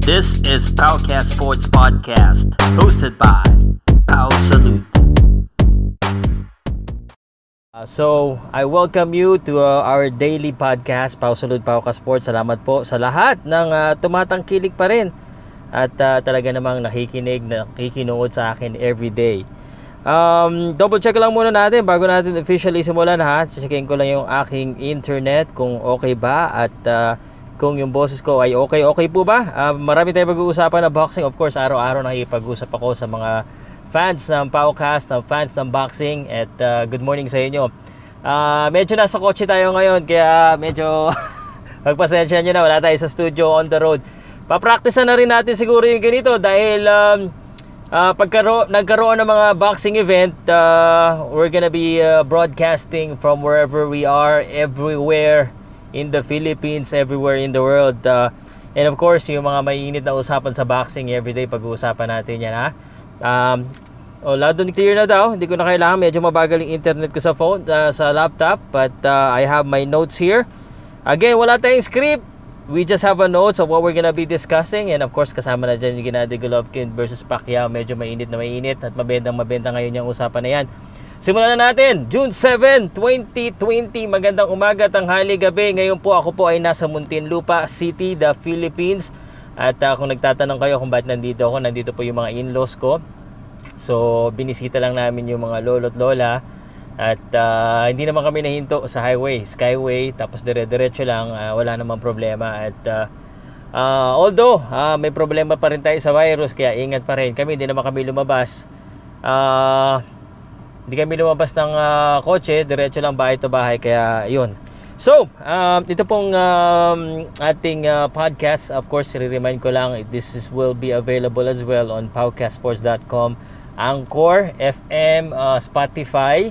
This is Powcast Sports Podcast, hosted by Pow Salute. Uh, so, I welcome you to uh, our daily podcast, Salud, Pau Ka Sports. Salamat po sa lahat ng uh, tumatangkilik pa rin at uh, talaga namang nakikinig, nakikinuod sa akin every day. Um, double check lang muna natin bago natin officially simulan ha. Checkin ko lang yung aking internet kung okay ba at uh, kung yung boses ko ay okay okay po ba. Uh, marami tayong pag-uusapan na boxing. Of course, araw-araw nakikipag-usap ako sa mga fans ng Powcast, ng fans ng boxing at uh, good morning sa inyo. Uh, medyo nasa kotse tayo ngayon kaya medyo magpasensya nyo na wala tayo sa studio on the road. Papractice na rin natin siguro yung ganito dahil um, uh, pagkaro nagkaroon ng mga boxing event, uh, we're gonna be uh, broadcasting from wherever we are, everywhere in the Philippines, everywhere in the world. Uh, and of course, yung mga mainit na usapan sa boxing, everyday pag-uusapan natin yan ha. Um, oh, loud and clear na daw. Hindi ko na kailangan. Medyo mabagal yung internet ko sa phone, uh, sa laptop. But uh, I have my notes here. Again, wala tayong script. We just have a notes of what we're gonna be discussing. And of course, kasama na dyan yung Gennady Golovkin versus Pacquiao. Medyo mainit na mainit at mabendang mabenta ngayon yung usapan na yan. Simulan na natin. June 7, 2020. Magandang umaga, tanghali, gabi. Ngayon po ako po ay nasa Muntinlupa City, the Philippines. At uh, kung nagtatanong kayo kung bakit nandito ako, nandito po yung mga in-laws ko. So, binisita lang namin yung mga lolo't lola. At uh, hindi naman kami nahinto sa highway, skyway, tapos dire-diretso lang, uh, wala namang problema. At uh, uh, although uh, may problema pa rin tayo sa virus, kaya ingat pa rin. Kami, hindi naman kami lumabas. Uh, hindi kami lumabas ng uh, kotse, diretso lang bahay to bahay, kaya yun. So, um, ito pong um, ating uh, podcast, of course, re-remind ko lang, this is, will be available as well on podcastsports.com, Anchor, FM, uh, Spotify,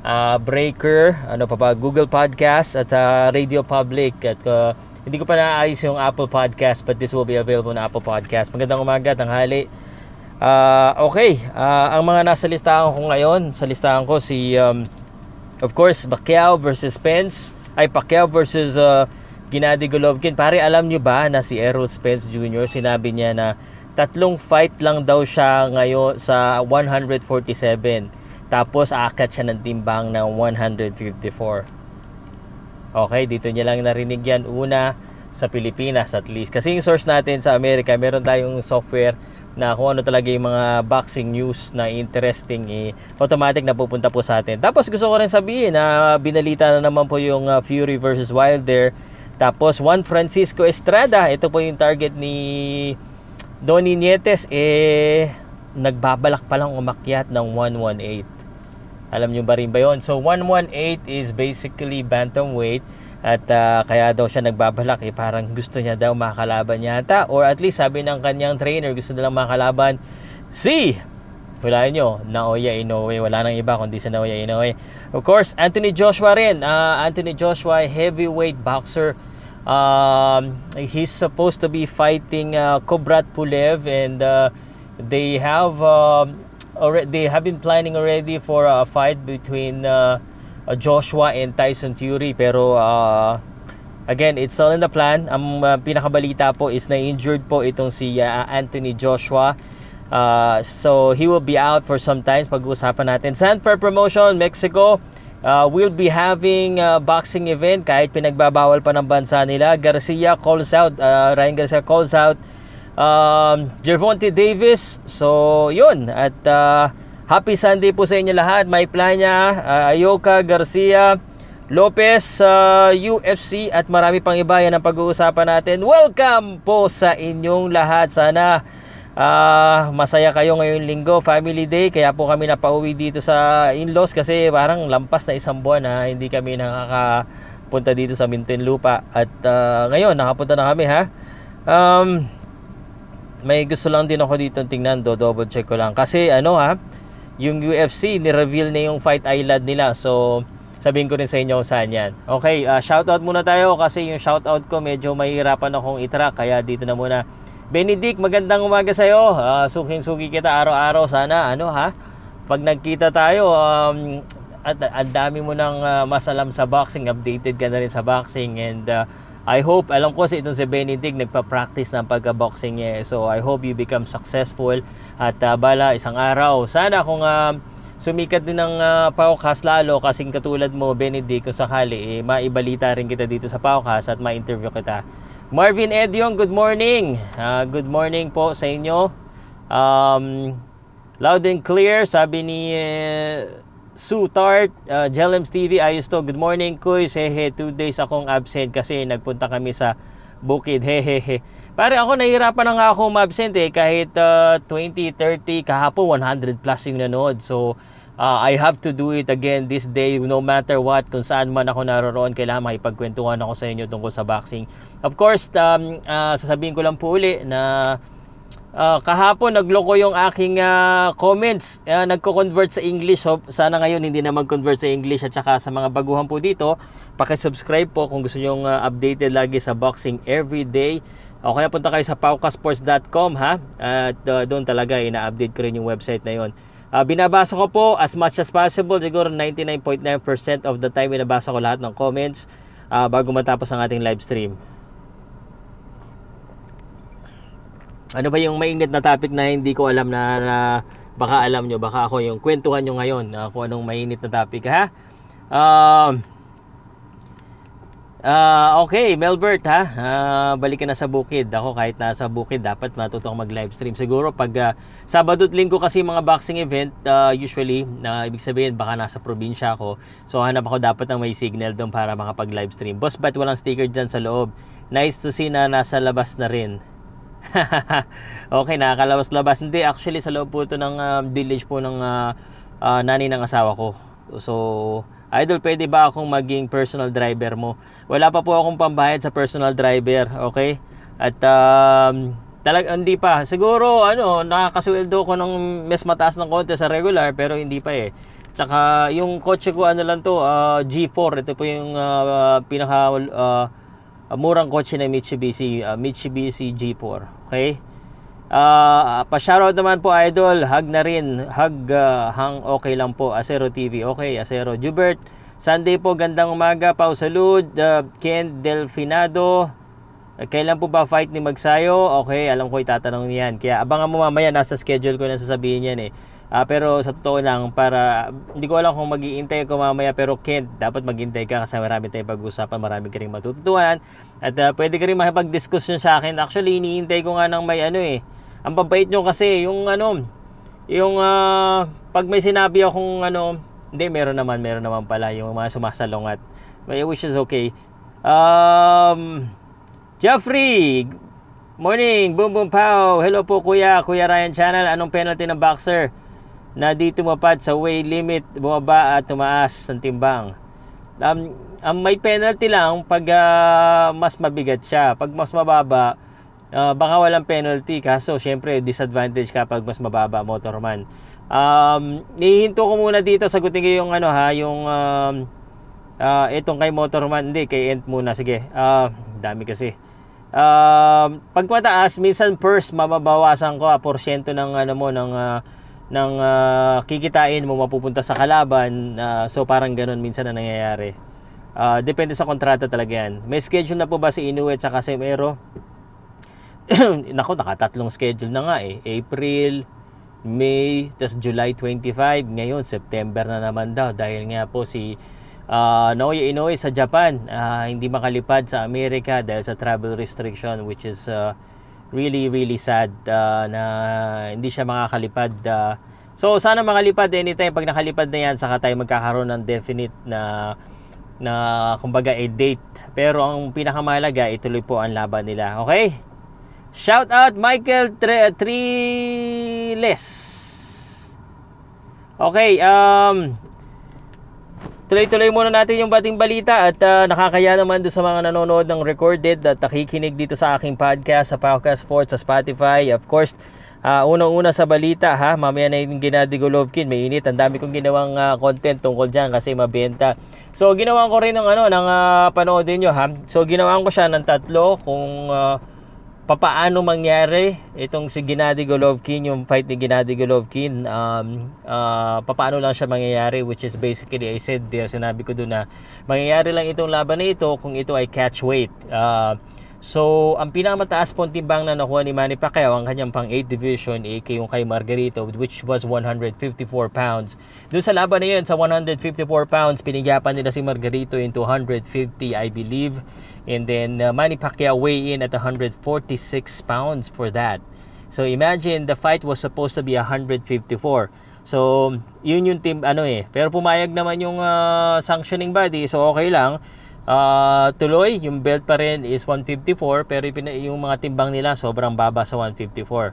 uh, Breaker, ano pa ba, Google Podcast at uh, Radio Public at uh, hindi ko pa naayos yung Apple Podcast but this will be available on Apple Podcast. Magandang umaga, tanghali. Uh, okay, uh, ang mga nasa listahan ko ngayon, sa listahan ko si um, of course, Pacquiao versus Spence ay Pacquiao versus uh, Gennady Golovkin. Pare, alam nyo ba na si Errol Spence Jr. sinabi niya na tatlong fight lang daw siya ngayon sa 147. Tapos aakyat siya ng timbang ng 154. Okay, dito niya lang narinig yan una sa Pilipinas at least. Kasi yung source natin sa Amerika, meron tayong software na kung ano talaga yung mga boxing news na interesting eh, automatic na pupunta po sa atin. Tapos gusto ko rin sabihin na binalita na naman po yung uh, Fury versus Wilder. Tapos Juan Francisco Estrada, ito po yung target ni Donny Nietes eh nagbabalak pa lang umakyat ng 118. Alam niyo ba rin ba 'yon? So 118 is basically bantamweight at uh, kaya daw siya nagbabalak eh parang gusto niya daw makalaban yata or at least sabi ng kanyang trainer gusto nilang makalaban si wala nyo Naoya Inoue. Wala nang iba kundi si Naoya Inoue. Of course Anthony Joshua rin. Uh, Anthony Joshua heavyweight boxer. Um, he's supposed to be fighting uh, Kobrat Pulev. And uh, they have uh, already they have been planning already for a fight between uh, uh, Joshua and Tyson Fury. Pero uh, again it's still in the plan. Ang uh, pinakabalita po is na injured po itong si uh, Anthony Joshua. Uh, so he will be out for some time. Pag-uusapan natin. Sandper Promotion Mexico. Uh, will be having a boxing event kahit pinagbabawal pa ng bansa nila. Garcia calls out uh, Ryan Garcia calls out um, Gervonta Davis. So yun. At uh, Happy Sunday po sa inyo lahat. Mike Planya, uh, Ayoka Garcia, Lopez, uh, UFC at marami pang iba yan ang pag-uusapan natin. Welcome po sa inyong lahat. Sana uh, masaya kayo ngayong linggo, family day. Kaya po kami napauwi dito sa in-laws kasi parang lampas na isang buwan na hindi kami nakakapunta dito sa Mintinlupa. At uh, ngayon, nakapunta na kami ha. Um, may gusto lang din ako dito tingnan do double check ko lang kasi ano ha yung UFC, ni-reveal na yung Fight Island nila. So, sabihin ko rin sa inyo saan yan. Okay, uh, shoutout muna tayo kasi yung shoutout ko medyo mahirapan akong itrack kaya dito na muna. Benedict, magandang umaga sa'yo. Uh, suking-suki kita araw-araw. Sana, ano ha? Pag nagkita tayo, um, at ang dami mo nang uh, mas alam sa boxing, updated ka na rin sa boxing and uh, I hope, alam ko si itong si Benedict nagpa-practice ng pagka-boxing niya. eh. So I hope you become successful at uh, bala isang araw. Sana kung uh, sumikat din ng uh, Paukas lalo kasing katulad mo Benedict kung sakali eh, maibalita rin kita dito sa Paukas at ma-interview kita. Marvin Edyong, good morning. Uh, good morning po sa inyo. Um, loud and clear, sabi ni uh, Sue Tart, uh, Jelems TV, ayos to. Good morning, Kuy. Hehe, two days akong absent kasi nagpunta kami sa bukid. Hehehe. Pare ako nahihirapan na nga ako ma-absent eh kahit uh, 20, 30, kahapon 100 plus yung nanood. So uh, I have to do it again this day no matter what kung saan man ako naroon kailangan makipagkwentuhan ako sa inyo tungkol sa boxing. Of course, um, uh, sasabihin ko lang po uli na Uh, kahapon nagloko yung aking uh, comments. Uh, nagko-convert sa English. So, sana ngayon hindi na mag-convert sa English at saka sa mga baguhan po dito, paki-subscribe po kung gusto niyo uh, updated lagi sa boxing every day. O kaya punta kayo sa paukasports.com ha. At uh, doon talaga ina-update ko rin yung website na yon. Uh, binabasa ko po as much as possible. Siguro 99.9% of the time binabasa ko lahat ng comments uh, bago matapos ang ating live stream. Ano ba yung mainit na topic na hindi ko alam na, na baka alam nyo, baka ako yung kwentuhan nyo ngayon uh, kung anong mainit na topic ha. Um, uh, okay, Melbert ha, uh, balik na sa bukid. Ako kahit nasa bukid, dapat matutong mag-live stream. Siguro pag uh, Sabado at Linggo kasi mga boxing event, uh, usually, na uh, ibig sabihin baka nasa probinsya ako. So hanap ako dapat ng may signal doon para makapag-live stream. Boss, ba't walang sticker dyan sa loob? Nice to see na nasa labas na rin. okay, nakakalabas-labas. Hindi, actually sa loob po ito ng uh, village po ng uh, uh, nanay ng asawa ko. So, Idol, pwede ba akong maging personal driver mo? Wala pa po akong pambayad sa personal driver, okay? At um, talag hindi pa. Siguro ano, nakakasweldo ko ng mas mataas ng konti sa regular pero hindi pa eh. Tsaka yung kotse ko ano lang to, uh, G4. Ito po yung uh, pinaka uh, uh, murang kotse na Mitsubishi, uh, Mitsubishi G4. Okay? Uh, pa-shoutout naman po idol, hug na rin, hug uh, hang okay lang po, Acero TV. Okay, Acero. Jubert, Sunday po, gandang umaga, Pau Salud, uh, Ken Delfinado, Kailan po ba fight ni Magsayo? Okay, alam ko itatanong niyan. Kaya abangan mo mamaya, nasa schedule ko na sasabihin yan eh. Uh, pero sa totoo lang, para hindi ko alam kung mag-iintay ko mamaya pero Kent, dapat maghintay ka kasi marami tayong pag-usapan, marami ka rin matututuan at uh, pwede ka rin makipag-discussion sa akin. Actually, iniintay ko nga ng may ano eh. Ang babait nyo kasi, yung ano, yung uh, pag may sinabi akong ano, hindi, meron naman, meron naman pala yung mga sumasalungat. My wish is okay. Um, Jeffrey, morning, boom boom pow. Hello po kuya, Kuya Ryan Channel. Anong penalty ng boxer? Na di tumapad sa weight limit, bumaba at tumaas ng timbang. Um, um, may penalty lang pag uh, mas mabigat siya. Pag mas mababa, uh, baka walang penalty. Kaso, syempre, disadvantage ka pag mas mababa, motorman. Um, nihinto ko muna dito, sagutin ko yung ano ha, yung um, uh, itong kay motorman. Hindi, kay Ent muna. Sige, uh, dami kasi. Uh, pag mataas, minsan first, mababawasan ko a porsyento ng ano mo, ng uh, ng uh, kikitain mo mapupunta sa kalaban. Uh, so parang ganun minsan na nangyayari. Uh, depende sa kontrata talaga yan. May schedule na po ba si Inuit sa Casemiro? Nako, nakatatlong schedule na nga eh. April, May, tas July 25. Ngayon, September na naman daw. Dahil nga po si uh, Naoya Inoue sa Japan, uh, hindi makalipad sa Amerika dahil sa travel restriction which is uh, really really sad uh, na hindi siya makakalipad uh, so sana makalipad anytime. Pag nakalipad na yan saka tayo magkakaroon ng definite na na kumbaga a date. Pero ang pinakamahalaga ituloy po ang laban nila. Okay? Shout out Michael Tre Triles. Okay um Tuloy-tuloy muna natin yung bating balita at uh, nakakaya naman doon sa mga nanonood ng recorded at nakikinig dito sa aking podcast sa Podcast Sports sa Spotify. Of course, uh, unang-una sa balita ha, mamaya na yung Gennady Golovkin, may init. Ang dami kong ginawang uh, content tungkol dyan kasi mabenta. So, ginawa ko rin ng ano, ng uh, panoodin nyo ha. So, ginawa ko siya ng tatlo kung uh, papaano mangyari itong si Gennady Golovkin, yung fight ni Gennady Golovkin, um, uh, papaano lang siya mangyayari, which is basically, I said, uh, sinabi ko doon na mangyayari lang itong laban na ito kung ito ay catch weight. Uh, So, ang pinakamataas pong timbang na nakuha ni Manny Pacquiao, ang kanyang pang 8 division, AK yung kay Margarito, which was 154 pounds. Doon sa laban na yun, sa 154 pounds, pinigyapan nila si Margarito into 150, I believe. And then, uh, Manny Pacquiao weigh in at 146 pounds for that. So, imagine, the fight was supposed to be 154. So, yun yung team, ano eh. Pero pumayag naman yung uh, sanctioning body, so okay lang. Uh, tuloy, yung belt pa rin is 154 pero yung mga timbang nila sobrang baba sa 154.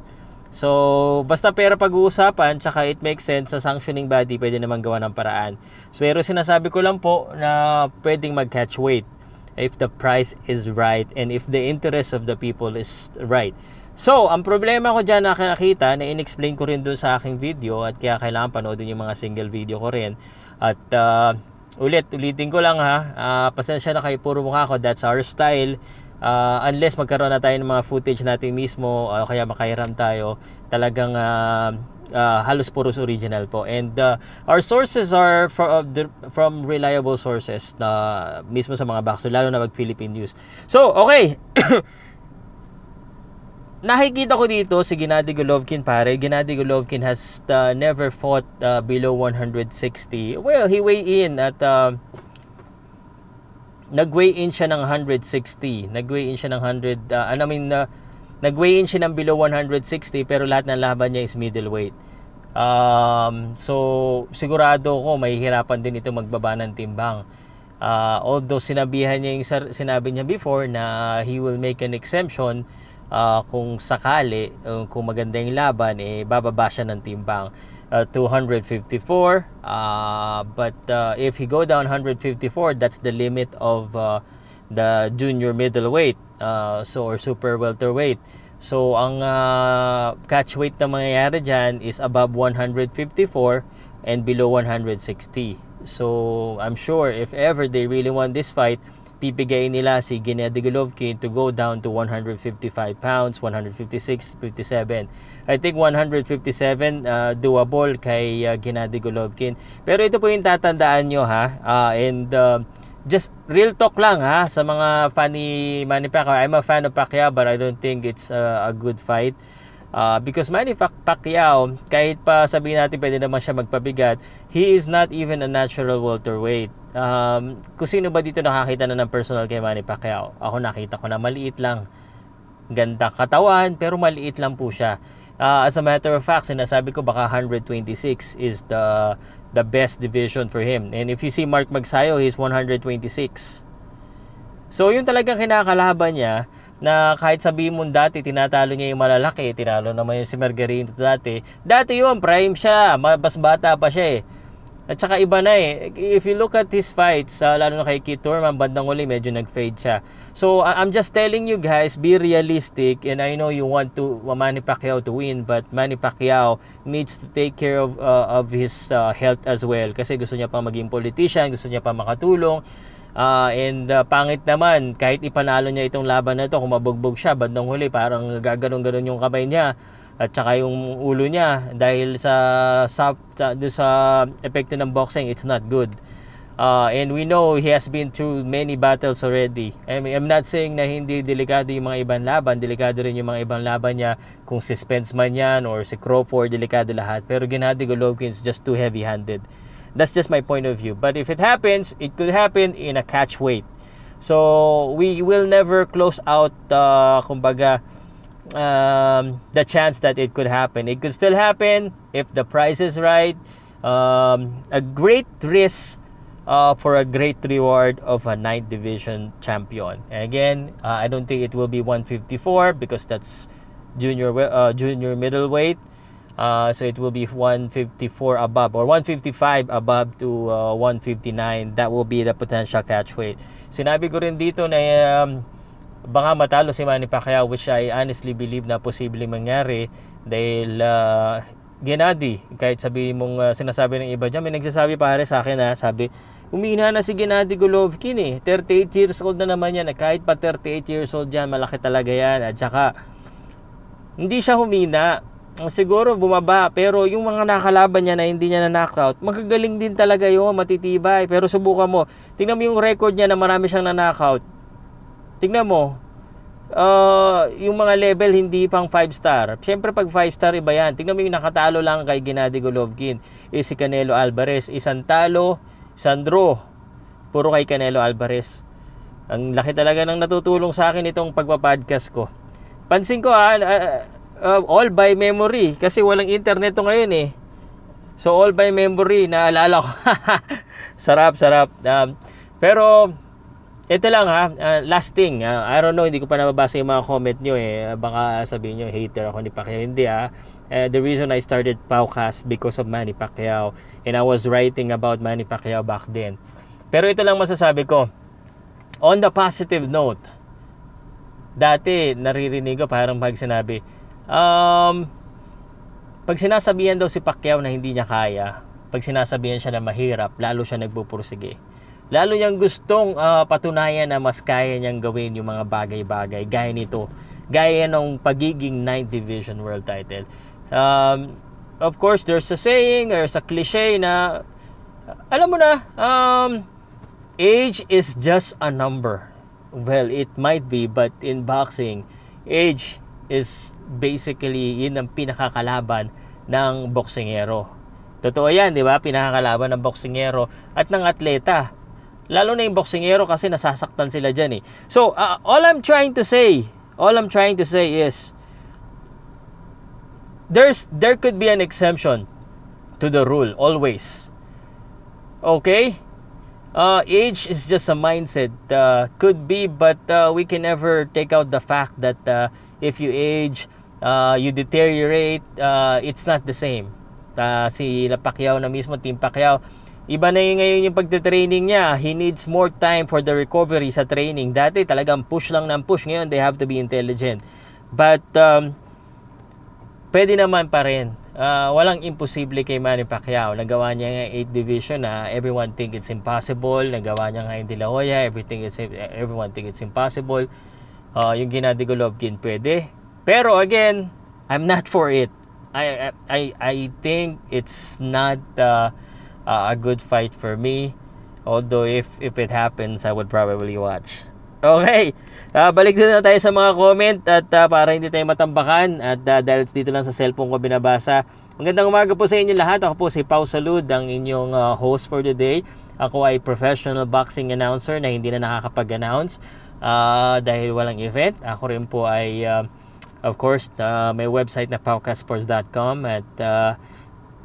So, basta pera pag-uusapan, tsaka it makes sense sa sanctioning body, pwede naman gawa ng paraan. So, pero sinasabi ko lang po na pwedeng mag-catch weight if the price is right and if the interest of the people is right. So, ang problema ko dyan nakakita na in-explain ko rin dun sa aking video at kaya kailangan panoodin yung mga single video ko rin. At uh, ulit, ulitin ko lang ha. Uh, pasensya na kayo, puro mukha ko. That's our style. Uh, unless magkaroon na tayo ng mga footage natin mismo o kaya makahiram tayo, talagang uh, uh, halos puros original po. And uh, our sources are from, uh, from reliable sources na mismo sa mga box, lalo na mag Philippine News. So, okay. nakikita ko dito si Gennady Golovkin pare. Gennady Golovkin has uh, never fought uh, below 160. Well, he weigh in at uh, nag-weigh in siya ng 160. Nag-weigh in siya ng 100 uh, I mean uh, nag-weigh in siya ng below 160 pero lahat ng laban niya is middleweight. Um, so sigurado ko mahihirapan din ito magbaba ng timbang. Uh, although sinabihan niya yung sinabi niya before na he will make an exemption uh, kung sakali, uh, kung maganda yung laban, eh, bababa siya ng timbang. Uh, 254 uh, but uh, if he go down 154 that's the limit of uh, the junior middleweight uh, so or super welterweight so ang uh, catch weight na mangyayari dyan is above 154 and below 160 so I'm sure if ever they really want this fight pipigay nila si Gennady Golovkin to go down to 155 pounds, 156, 57. I think 157 uh, doable kay uh, Gennady Golovkin. Pero ito po yung tatandaan nyo ha. Uh, and uh, just real talk lang ha sa mga fan ni Manny Pacquiao. I'm a fan of Pacquiao but I don't think it's uh, a good fight. Uh, because Manny Pacquiao, kahit pa sabihin natin pwede naman siya magpabigat, he is not even a natural welterweight. Um, kung sino ba dito nakakita na ng personal kay Manny Pacquiao? Ako nakita ko na maliit lang. Ganda katawan, pero maliit lang po siya. Uh, as a matter of fact, sinasabi ko baka 126 is the the best division for him. And if you see Mark Magsayo, he's 126. So, yun talagang kinakalaban niya na kahit sabihin mo dati tinatalo niya yung malalaki, tinalo naman yung si Margarito dati. Dati yun, prime siya, mas bata pa siya eh. At saka iba na eh. If you look at his fights, uh, lalo na kay Keith Thurman, bandang uli medyo nag-fade siya. So I'm just telling you guys, be realistic and I know you want to uh, Manny Pacquiao to win but Manny Pacquiao needs to take care of uh, of his uh, health as well kasi gusto niya pa maging politician, gusto niya pa makatulong Uh, and uh, pangit naman, kahit ipanalo niya itong laban na ito, kung mabugbog siya, bandang huli, parang gaganon-ganon yung kamay niya at saka yung ulo niya dahil sa sa, sa, sa epekto ng boxing, it's not good. Uh, and we know he has been through many battles already. I mean, I'm not saying na hindi delikado yung mga ibang laban, delikado rin yung mga ibang laban niya, kung si Spence man yan or si Crawford, delikado lahat. Pero Gennady Golovkin is just too heavy-handed. That's just my point of view. But if it happens, it could happen in a catch weight. So we will never close out, uh, kumbaga, um, the chance that it could happen. It could still happen if the price is right. Um, a great risk uh, for a great reward of a ninth division champion. And again, uh, I don't think it will be 154 because that's junior uh, junior middleweight. Uh, so it will be 154 above or 155 above to uh, 159. That will be the potential catch weight. Sinabi ko rin dito na um, baka matalo si Manny Pacquiao which I honestly believe na posibleng mangyari dahil uh, Gennady, kahit sabi mong uh, sinasabi ng iba dyan, may nagsasabi pare sa akin ha, sabi, Umina na si Gennady Golovkin eh. 38 years old na naman yan. Eh. Kahit pa 38 years old yan, malaki talaga yan. At saka, hindi siya humina. Siguro bumaba. Pero yung mga nakalaban niya na hindi niya na knockout, magagaling din talaga yun, matitibay. Pero subukan mo. Tingnan mo yung record niya na marami siyang na knockout. Tingnan mo. Uh, yung mga level hindi pang 5 star. Siyempre pag 5 star iba yan. Tingnan mo yung nakatalo lang kay Gennady Golovkin. Is si Canelo Alvarez. Isang talo, Sandro, puro kay Canelo Alvarez. Ang laki talaga ng natutulong sa akin itong pagpa-podcast ko. Pansin ko ah, uh, uh, all by memory kasi walang internet to ngayon eh. So all by memory, naalala ko. sarap, sarap. Um, pero ito lang ha, uh, last thing, uh, I don't know, hindi ko pa nababasa yung mga comment nyo eh. Baka sabihin nyo, hater ako ni Pacquiao. Hindi ha. Uh, the reason I started podcast because of Manny Pacquiao and I was writing about Manny Pacquiao back then. Pero ito lang masasabi ko. On the positive note, dati naririnig ko parang pag sinabi, um, pag sinasabihan daw si Pacquiao na hindi niya kaya, pag sinasabihan siya na mahirap, lalo siya nagpupursige. Lalo niyang gustong uh, patunayan na mas kaya niyang gawin yung mga bagay-bagay gaya nito, gaya ng pagiging 9th Division World Title. Um, of course, there's a saying, there's a cliche na, alam mo na, um, age is just a number. Well, it might be, but in boxing, age is basically yun ang pinakakalaban ng boksingero. Totoo yan, di ba? Pinakakalaban ng boksingero at ng atleta. Lalo na yung boksingero kasi nasasaktan sila dyan eh. So, uh, all I'm trying to say, all I'm trying to say is, there's there could be an exemption to the rule always. Okay? Uh, age is just a mindset. Uh, could be, but uh, we can never take out the fact that uh, if you age, uh, you deteriorate, uh, it's not the same. Uh, si Pacquiao na mismo, Team Pacquiao, iba na yung ngayon yung pagte-training niya. He needs more time for the recovery sa training. Dati talagang push lang ng push. Ngayon, they have to be intelligent. But um, pwede naman pa rin. Uh, walang imposible kay Manny Pacquiao. Nagawa niya nga 8 division na everyone think it's impossible. Nagawa niya nga yung De La Hoya, everything is, everyone think it's impossible. Uh, yung Gennady Golovkin pwede. Pero again, I'm not for it. I I I think it's not uh, a good fight for me. Although if if it happens, I would probably watch. Okay, uh, balik na tayo sa mga comment at uh, para hindi tayo matambakan at uh, dahil dito lang sa cellphone ko binabasa. Magandang umaga po sa inyo lahat. Ako po si Pau Salud, ang inyong uh, host for the day. Ako ay professional boxing announcer na hindi na nakakapag-announce uh, dahil walang event. Ako rin po ay, uh, of course, uh, may website na paukasports.com at uh,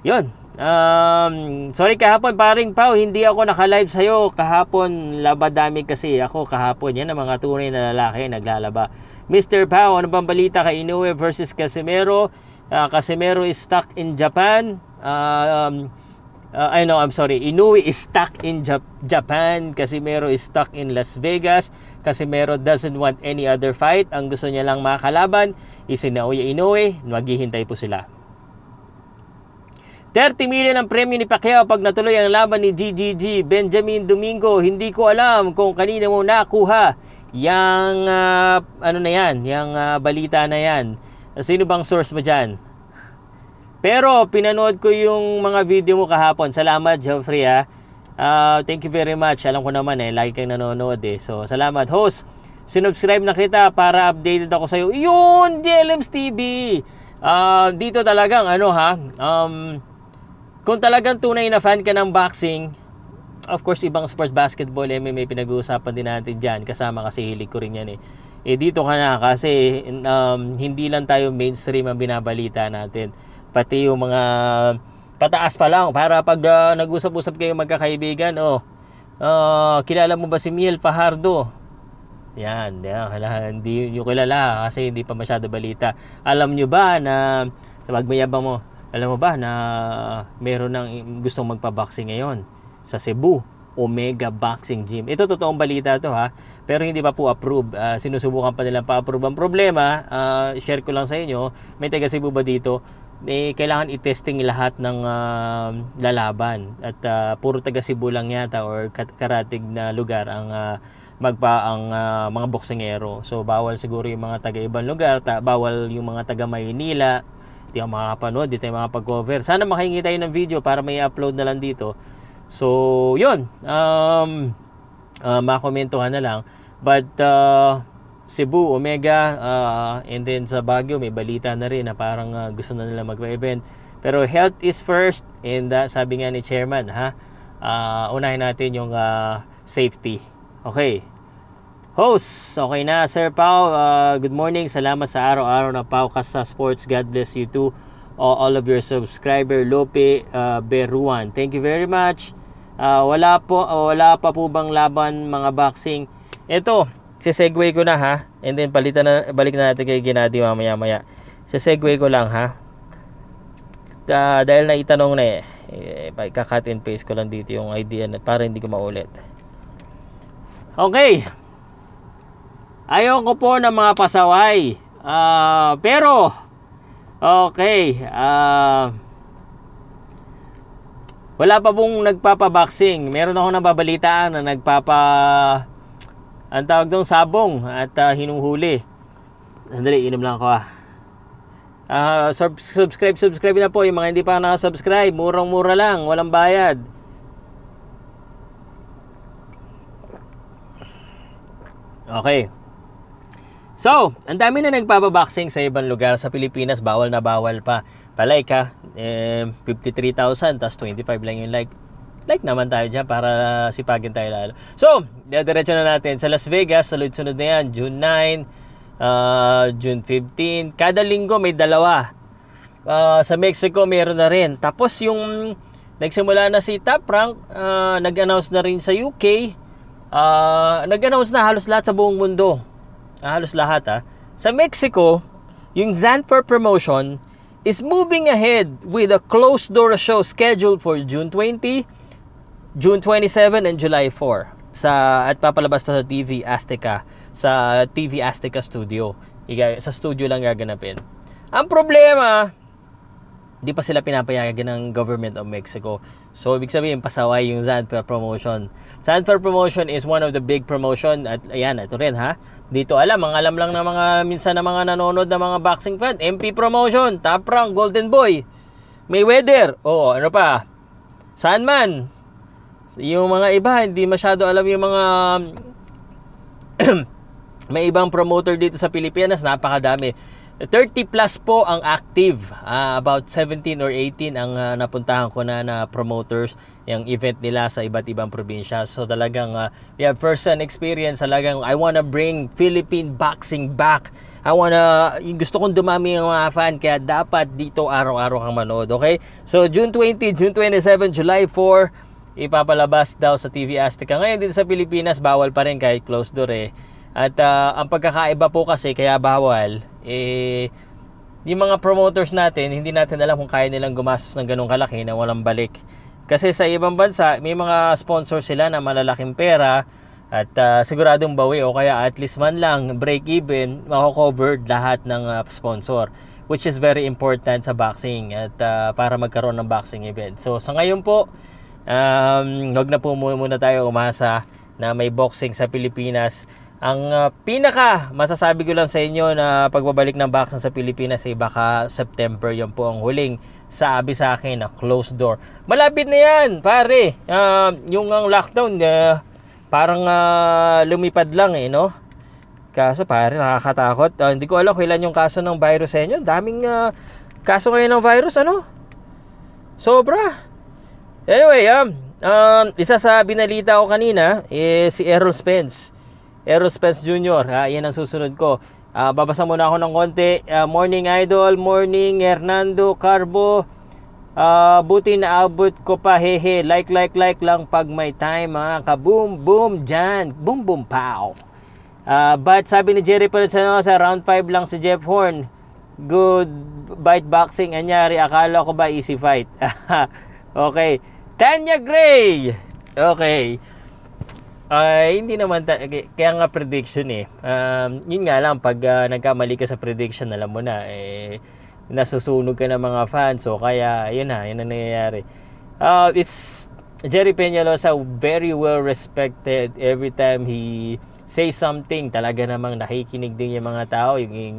yun, Um, sorry kahapon paring Pau, hindi ako naka-live sa'yo. Kahapon, labadami kasi ako kahapon. Yan ang mga tunay na lalaki naglalaba. Mr. Pau, ano bang balita kay Inoue versus Casimero? Uh, Casimero is stuck in Japan. Uh, um, uh, I know, I'm sorry. Inoue is stuck in Jap- Japan. Casimero is stuck in Las Vegas. Casimero doesn't want any other fight. Ang gusto niya lang makalaban is si Naoya Inoue. Maghihintay po sila. 30 million ang premyo ni Pacquiao pag natuloy ang laban ni GGG. Benjamin Domingo, hindi ko alam kung kanina mo nakuha yang uh, ano na yan, yang uh, balita na yan. Sino bang source mo dyan? Pero pinanood ko yung mga video mo kahapon. Salamat, Geoffrey ha. Uh, thank you very much. Alam ko naman eh, lagi kang nanonood eh. So, salamat. Host, sinubscribe na kita para updated ako sa'yo. Yun, JLMS TV! Uh, dito talagang ano ha, um, kung talagang tunay na fan ka ng boxing, of course, ibang sports basketball, MMA, pinag-uusapan din natin dyan. Kasama kasi hilig ko rin yan eh. Eh dito ka na kasi um, hindi lang tayo mainstream ang binabalita natin. Pati yung mga pataas pa lang para pag uh, nag-usap-usap kayo magkakaibigan, oh, uh, kilala mo ba si Miel Fajardo? Yan, yan, hindi nyo kilala kasi hindi pa masyado balita. Alam nyo ba na pag mayabang mo, alam mo ba na meron ng gustong magpa-boxing ngayon sa Cebu, Omega Boxing Gym. Ito totoong balita to ha, pero hindi pa po approve. Uh, sinusubukan pa nilang pa-approve. Ang problema, uh, share ko lang sa inyo, may taga Cebu ba dito? Eh, kailangan i-testing lahat ng uh, lalaban at uh, puro taga Cebu lang yata or karatig na lugar ang uh, magpa ang uh, mga boksingero. So bawal siguro yung mga taga ibang lugar, ta- bawal yung mga taga Maynila. Hindi ako makakapanood, di tayo makapag-cover. Sana makahingi tayo ng video para may upload na lang dito. So, yun. Um, uh, makomentuhan na lang. But, uh, Cebu, Omega, uh, and then sa Baguio may balita na rin na parang uh, gusto na nila mag-event. Pero health is first and uh, sabi nga ni chairman ha, uh, unahin natin yung uh, safety. Okay. Host, okay na Sir Pau. Uh, good morning. Salamat sa araw-araw na Paukas sa Sports. God bless you too. All, of your subscriber Lope uh, Beruan. Thank you very much. Uh, wala po wala pa po bang laban mga boxing? Ito, sesegue ko na ha. And then palitan na, balik na natin kay Ginadi mamaya maya. Sesegue ko lang ha. Uh, dahil na itanong na eh. eh cut and paste ko lang dito yung idea na para hindi ko maulit. Okay. Ayoko po ng mga pasaway. Uh, pero, okay. Uh, wala pa pong nagpapaboxing. Meron ako nababalitaan na nagpapa ang tawag doon sabong at uh, hinuhuli. Sandali, inom lang ako ah. Uh, sub- subscribe, subscribe na po yung mga hindi pa nakasubscribe. Murang-mura lang, walang bayad. Okay. So, ang dami na nagpapaboxing sa ibang lugar. Sa Pilipinas, bawal na bawal pa. Palike ha, eh, 53,000, tas 25 lang yung like like naman tayo dyan para sipagin tayo lalo. So, diretso na natin. Sa Las Vegas, sunod-sunod na yan, June 9, uh, June 15. Kada linggo may dalawa. Uh, sa Mexico, meron na rin. Tapos yung nagsimula na si Top Rank, uh, nag-announce na rin sa UK. Uh, nag-announce na halos lahat sa buong mundo. Uh, halos lahat ha. Sa Mexico, yung Zanfer promotion is moving ahead with a closed door show scheduled for June 20, June 27 and July 4 sa at papalabas to sa TV Azteca sa TV Azteca Studio. Iga, sa studio lang gaganapin. Ang problema, di pa sila pinapayagan ng government of Mexico. So, ibig sabihin, pasaway yung Zanfer promotion. Zanfer promotion is one of the big promotion at ayan, ito rin ha. Dito alam, ang alam lang ng mga minsan ng mga nanonood ng mga boxing fan, MP promotion, Top Rank, Golden Boy, Mayweather, oo, ano pa, Sandman, yung mga iba, hindi masyado alam yung mga may ibang promoter dito sa Pilipinas, napakadami. 30 plus po ang active. Uh, about 17 or 18 ang uh, napuntahan ko na na promoters yung event nila sa iba't ibang probinsya. So talagang uh, we have first hand experience. Talagang I wanna bring Philippine boxing back. I wanna, gusto kong dumami ang mga fan kaya dapat dito araw-araw kang manood. Okay? So June 20, June 27, July 4, ipapalabas daw sa TV Azteca. Ngayon dito sa Pilipinas, bawal pa rin kahit closed door eh. At uh, ang pagkakaiba po kasi kaya bawal, eh, yung mga promoters natin, hindi natin alam kung kaya nilang gumastos ng ganong kalaki na walang balik. Kasi sa ibang bansa, may mga sponsor sila na malalaking pera at uh, siguradong bawi o kaya at least man lang break even, mako-cover lahat ng uh, sponsor which is very important sa boxing at uh, para magkaroon ng boxing event. So sa ngayon po, um, wag na po muna tayo umasa na may boxing sa Pilipinas. Ang uh, pinaka masasabi ko lang sa inyo na pagbabalik ng boxing sa Pilipinas ay baka September yan po ang huling sabi sa akin na closed door. Malapit na yan, pare. Uh, yung ang lockdown, uh, parang uh, lumipad lang eh, no? Kaso pare, nakakatakot. Uh, hindi ko alam kailan yung kaso ng virus sa inyo. Daming uh, kaso ngayon ng virus, ano? Sobra. Anyway, um, um, isa sa binalita ko kanina is si Errol Spence. Errol Spence Jr. Ha, yan ang susunod ko. Uh, babasa muna ako ng konti. Uh, morning Idol, morning Hernando Carbo. Uh, buti na abot ko pa hehe. Like, like, like lang pag may time mga kaboom, boom, dyan. Boom, boom, pow. Uh, but sabi ni Jerry Pelizano sa round 5 lang si Jeff Horn. Good bite boxing. Anyari, akala ko ba easy fight? okay. Tanya Gray. Okay. Ay, uh, hindi naman ta- kaya nga prediction eh. Um, yun nga lang pag uh, nagkamali ka sa prediction, alam mo na eh nasusunog ka ng mga fans. So kaya yun na, yun na nangyayari. Uh, it's Jerry Peñalosa very well respected every time he say something talaga namang nakikinig din yung mga tao yung yung,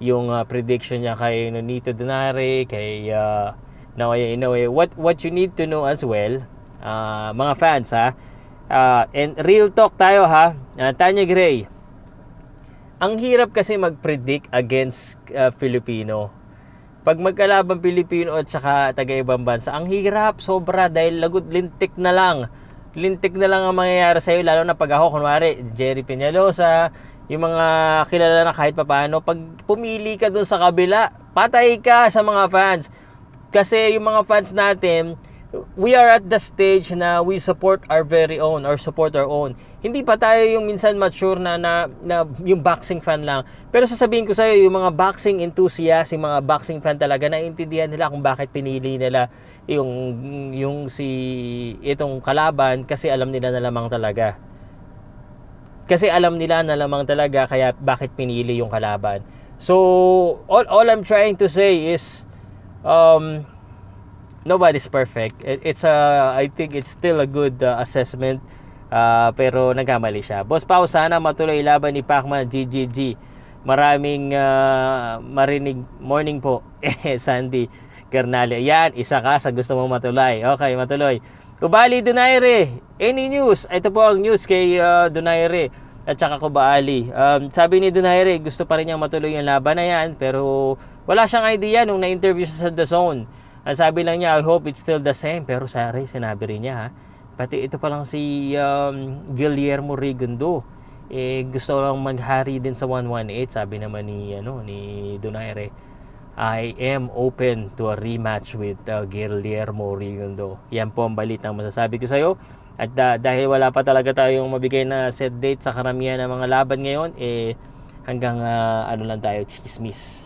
yung uh, prediction niya kay Nonito Donare kay uh, Naoya Inoue what what you need to know as well uh, mga fans ha uh, and real talk tayo ha uh, Tanya Gray ang hirap kasi mag-predict against uh, Filipino pag magkalabang Pilipino at saka taga-ibang bansa, ang hirap, sobra, dahil lagot, lintik na lang. Lintik na lang ang mangyayari sa'yo, lalo na pag ako, kunwari, Jerry Peñalosa, yung mga kilala na kahit papaano, pag pumili ka dun sa kabila, patay ka sa mga fans. Kasi yung mga fans natin, we are at the stage na we support our very own or support our own. Hindi pa tayo yung minsan mature na, na, na yung boxing fan lang. Pero sasabihin ko sa iyo, yung mga boxing enthusiast, yung mga boxing fan talaga, naiintindihan nila kung bakit pinili nila yung, yung si itong kalaban kasi alam nila na lamang talaga. Kasi alam nila na lamang talaga kaya bakit pinili yung kalaban. So, all, all I'm trying to say is, um, nobody's perfect. It's a I think it's still a good uh, assessment. Uh, pero nagkamali siya. Boss Pau, sana matuloy laban ni Pacman GGG. Maraming uh, marinig morning po. Eh, Sandy Garnalia. Yan, isa ka sa gusto mo matuloy. Okay, matuloy. Kubali Donaire. Any news? Ito po ang news kay uh, Donaire at saka Kubali. Um, sabi ni Donaire, gusto pa rin niyang matuloy yung laban na yan. Pero wala siyang idea nung na-interview siya sa The Zone ang sabi lang niya, I hope it's still the same. Pero sorry, sinabi rin niya ha. Pati ito pa lang si um, Guillermo Rigondo. Eh, gusto lang maghari din sa 118. Sabi naman ni, ano, ni Donaire. I am open to a rematch with uh, Guillermo Rigondo. Yan po ang balit na masasabi ko sa iyo. At uh, dahil wala pa talaga tayong mabigay na set date sa karamihan ng mga laban ngayon, eh hanggang uh, ano lang tayo, chismis.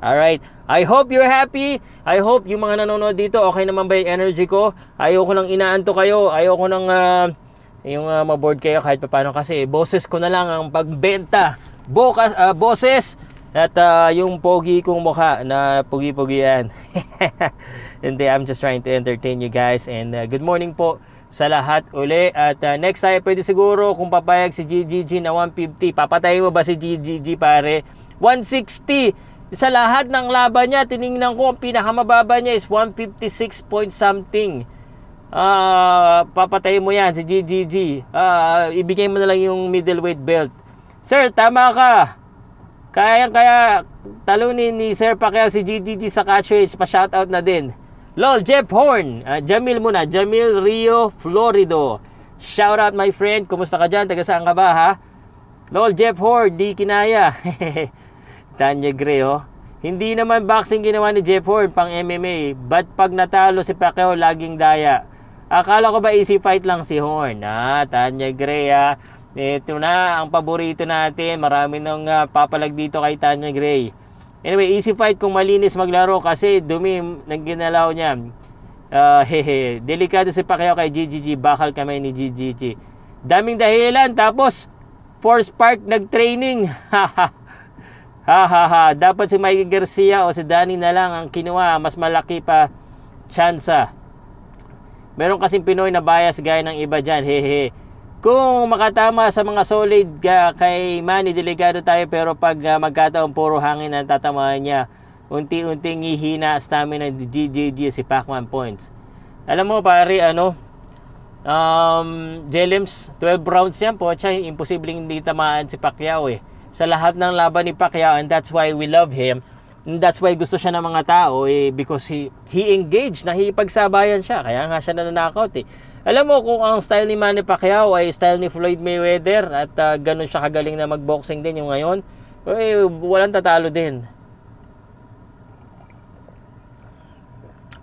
Alright. I hope you're happy. I hope yung mga nanonood dito, okay naman ba yung energy ko? Ayoko nang inaanto kayo. Ayoko nang uh, yung uh, maboard kayo kahit paano kasi boses ko na lang ang pagbenta. Boka, uh, boses at uh, yung pogi kong mukha na pugi-pugi yan. Hindi, I'm just trying to entertain you guys and uh, good morning po sa lahat uli at uh, next tayo pwede siguro kung papayag si GGG na 150 papatayin mo ba si GGG pare 160 sa lahat ng laban niya, tiningnan ko, ang pinakamababa niya is 156 point something. Uh, papatay mo yan si GGG. Uh, ibigay mo na lang yung middleweight belt. Sir, tama ka. Kaya kaya talunin ni Sir Pacquiao si GGG sa catchweight. Pa-shoutout na din. Lol, Jeff Horn. Uh, Jamil muna. Jamil Rio Florido. Shoutout my friend. Kumusta ka dyan? Taga saan ka ba ha? Lol, Jeff Horn. Di kinaya. Tanya Gray, oh. Hindi naman boxing ginawa ni Jeff Ford pang MMA. But pag natalo si Pacquiao, laging daya. Akala ko ba easy fight lang si Horn? Ah, Tanya Gray, ah. Ito na, ang paborito natin. Marami nang uh, papalag dito kay Tanya Gray. Anyway, easy fight kung malinis maglaro kasi dumi ng ginalaw niya. Uh, hehe, delikado si Pacquiao kay GGG. Bakal kami ni GGG. Daming dahilan. Tapos, Force Park nag-training. Ha ha ha, dapat si Mikey Garcia o si Danny na lang ang kinuha, mas malaki pa tsansa. Meron kasing Pinoy na bias gaya ng iba dyan, hehe. Kung makatama sa mga solid uh, kay Manny, delikado tayo pero pag uh, magkataon puro hangin ang tatamaan niya, unti-unting ihina stamina ni GGG si Pacman points. Alam mo pare, ano, um, Jelems, 12 rounds yan po, siya, imposibleng hindi tamaan si Pacquiao eh sa lahat ng laban ni Pacquiao and that's why we love him. And that's why gusto siya ng mga tao eh, because he, he engaged, nakikipagsabayan siya. Kaya nga siya nananakaut eh. Alam mo kung ang style ni Manny Pacquiao ay style ni Floyd Mayweather at uh, ganun siya kagaling na magboxing din yung ngayon, eh, walang tatalo din.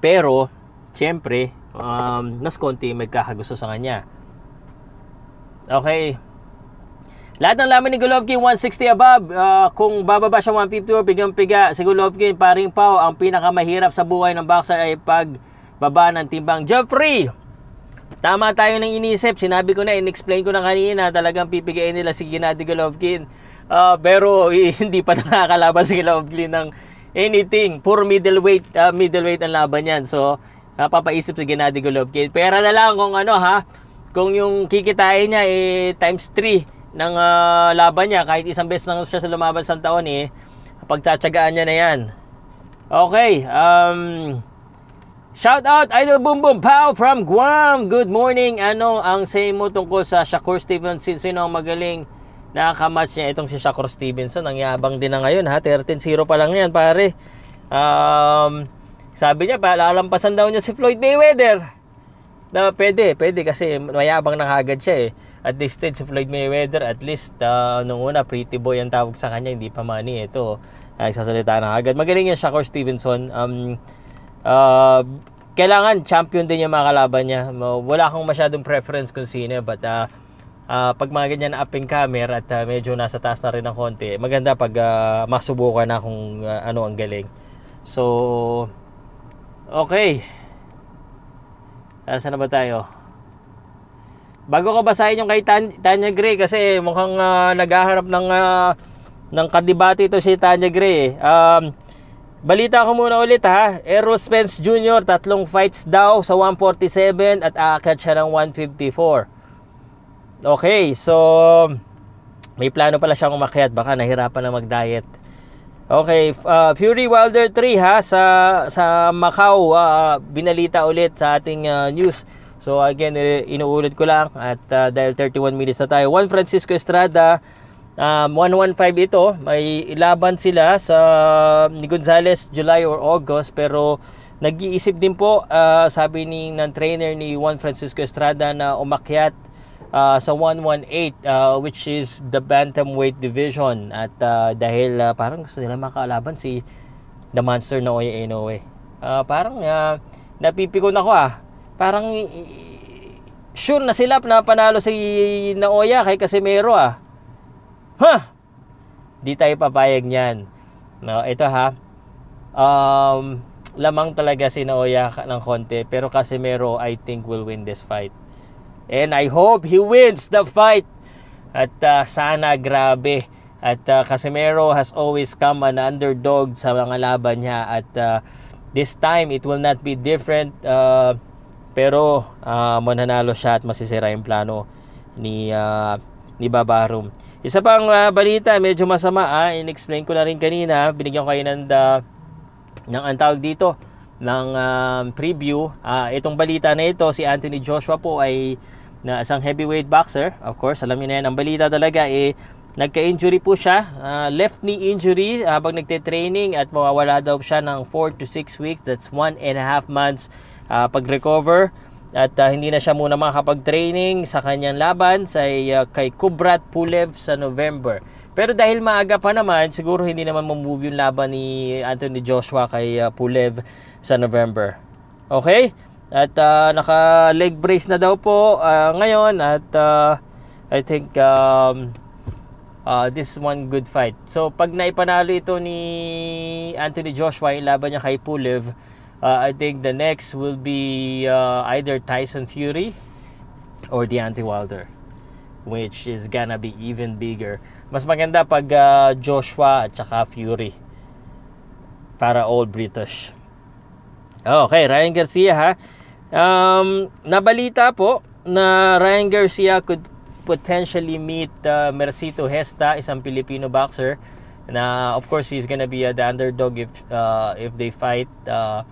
Pero, siyempre, um, mas konti magkakagusto sa kanya. Okay, lahat ng laman ni Golovkin 160 above. Uh, kung bababa siya 150 or pigang piga, si Golovkin paring pao ang pinakamahirap sa buhay ng boxer ay pag baba ng timbang. Jeffrey! Tama tayo ng inisip. Sinabi ko na, in-explain ko na kanina, talagang pipigayin nila si Gennady Golovkin. Uh, pero hindi pa nakakalaban si Golovkin ng anything. Puro middleweight, uh, middleweight ang laban yan. So, napapaisip si Gennady Golovkin. Pera na lang kung ano ha, kung yung kikitain niya eh, times 3 ng uh, laban niya, kahit isang beses lang siya sa lumaban sa taon eh, pagtsatsagaan niya na yan. Okay, um, shout out Idol Boom Boom Pow from Guam. Good morning. Ano ang say mo tungkol sa Shakur Stevenson? Sino ang magaling nakakamatch niya itong si Shakur Stevenson? Ang yabang din na ngayon ha. 13-0 pa lang yan pare. Um, sabi niya, palalampasan daw niya si Floyd Mayweather. Na pwede, pwede kasi mayabang na kagad siya eh. At this stage si Floyd Mayweather, at least uh, nung una, pretty boy ang tawag sa kanya, hindi pa money. Ito, ay sasalita na agad. Magaling yan Shakur Stevenson. Um, uh, kailangan champion din yung mga kalaban niya. Wala akong masyadong preference kung sino but uh, uh, pag mga ganyan up and comer at uh, medyo nasa taas na rin ng konti, maganda pag uh, masubukan na kung uh, ano ang galing. So, okay. Uh, saan ba tayo? Bago ko basahin yung kay Tanya Gray kasi mukhang uh, naghahanap ng uh, ng kadibati ito si Tanya Gray. Um, balita ko muna ulit ha. Errol Spence Jr. tatlong fights daw sa 147 at aakyat siya ng 154. Okay, so may plano pala siyang umakyat. Baka nahirapan na mag-diet. Okay, uh, Fury Wilder 3 ha sa sa Macau uh, binalita ulit sa ating uh, news. So again, inuulit ko lang at uh, dahil 31 minutes na tayo. Juan Francisco Estrada Um, 115 ito, may ilaban sila sa ni Gonzales July or August pero nag-iisip din po uh, sabi ni ng trainer ni Juan Francisco Estrada na umakyat uh, sa 118 uh, which is the bantamweight division at uh, dahil uh, parang gusto nila makalaban si the monster na Oya Inoue. Uh, parang uh, napipikon ako ah. Parang sure na sila na panalo si Naoya kay Casimero ah. Ha! Di tayo papayag niyan. No, ito ha. Um, lamang talaga si Naoya ng konti. Pero Casimero, I think, will win this fight. And I hope he wins the fight. At uh, sana grabe. At uh, Casimero has always come an underdog sa mga laban niya. At uh, this time, it will not be different. Uh, pero uh, mananalo siya at masisira yung plano ni, uh, ni Babarum. Isa pang uh, balita, medyo masama ah, in-explain ko na rin kanina, binigyan ko kayo ng, uh, ng ang tawag dito, ng uh, preview. Uh, itong balita na ito, si Anthony Joshua po ay na isang heavyweight boxer. Of course, alam niyo na yan, ang balita talaga eh, nagka-injury po siya, uh, left knee injury habang nagte-training at mawawala daw siya ng 4 to 6 weeks, that's 1 and a half months uh, pag-recover. At uh, hindi na siya muna makakapag-training sa kanyang laban sa uh, kay Kubrat Pulev sa November. Pero dahil maaga pa naman, siguro hindi naman mamove yung laban ni Anthony Joshua kay uh, Pulev sa November. Okay? At uh, naka leg brace na daw po uh, ngayon at uh, I think um, uh, this is one good fight. So pag naipanalo ito ni Anthony Joshua yung laban niya kay Pulev, Uh, I think the next will be uh, either Tyson Fury or Deontay Wilder, which is gonna be even bigger. Mas maganda pag uh, Joshua at saka Fury para all British. Okay, Ryan Garcia ha. Um, nabalita po na Ryan Garcia could potentially meet uh, Mercito Hesta, isang Filipino boxer na of course he's gonna be uh, the underdog if uh, if they fight uh,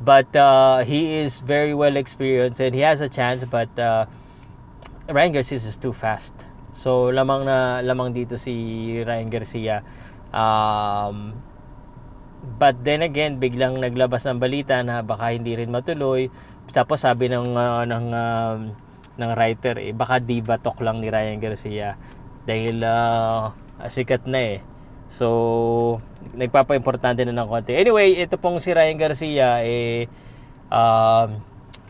but uh, he is very well experienced and he has a chance but uh, Ryan Garcia is too fast. So lamang na lamang dito si Ryan Garcia. Um, but then again biglang naglabas ng balita na baka hindi rin matuloy. Tapos sabi ng uh, ng uh, ng writer eh baka diva talk lang ni Ryan Garcia. Dahil uh, sikat na eh. So, nagpapa-importante na ng konti. Anyway, ito pong si Ryan Garcia, eh, um,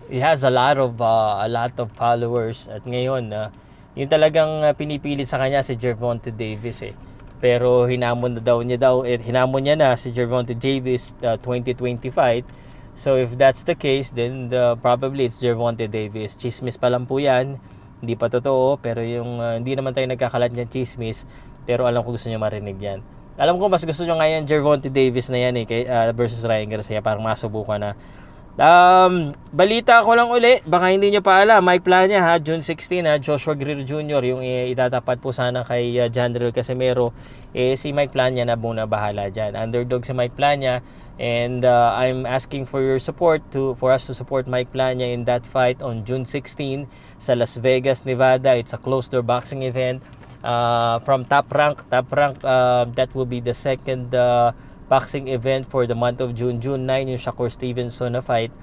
he has a lot of uh, a lot of followers. At ngayon uh, yung talagang uh, pinipilit sa kanya si Gervonta Davis eh. Pero hinamon na daw niya daw eh, hinamon niya na si Gervonta Davis uh, 2025 so if that's the case then the, probably it's Gervonta Davis. Chismis pa lang po yan. Hindi pa totoo pero yung uh, hindi naman tayo nagkakalat niyan chismis pero alam ko gusto niya marinig yan. Alam ko mas gusto nyo ngayon Gervonta Davis na yan eh kay, ah, versus Ryan Garcia. Parang masubukan na. Um, balita ko lang uli, baka hindi nyo pa alam, Mike Plania ha, June 16 ha, Joshua Greer Jr. yung itatapat po sana kay uh, Jandrel Casimero, eh si Mike Plania na muna bahala dyan. Underdog si Mike Plania and uh, I'm asking for your support to for us to support Mike Plania in that fight on June 16 sa Las Vegas, Nevada. It's a closed door boxing event uh, from Top Rank. Top Rank, uh, that will be the second uh, boxing event for the month of June. June 9 yung Shakur Stevenson na fight.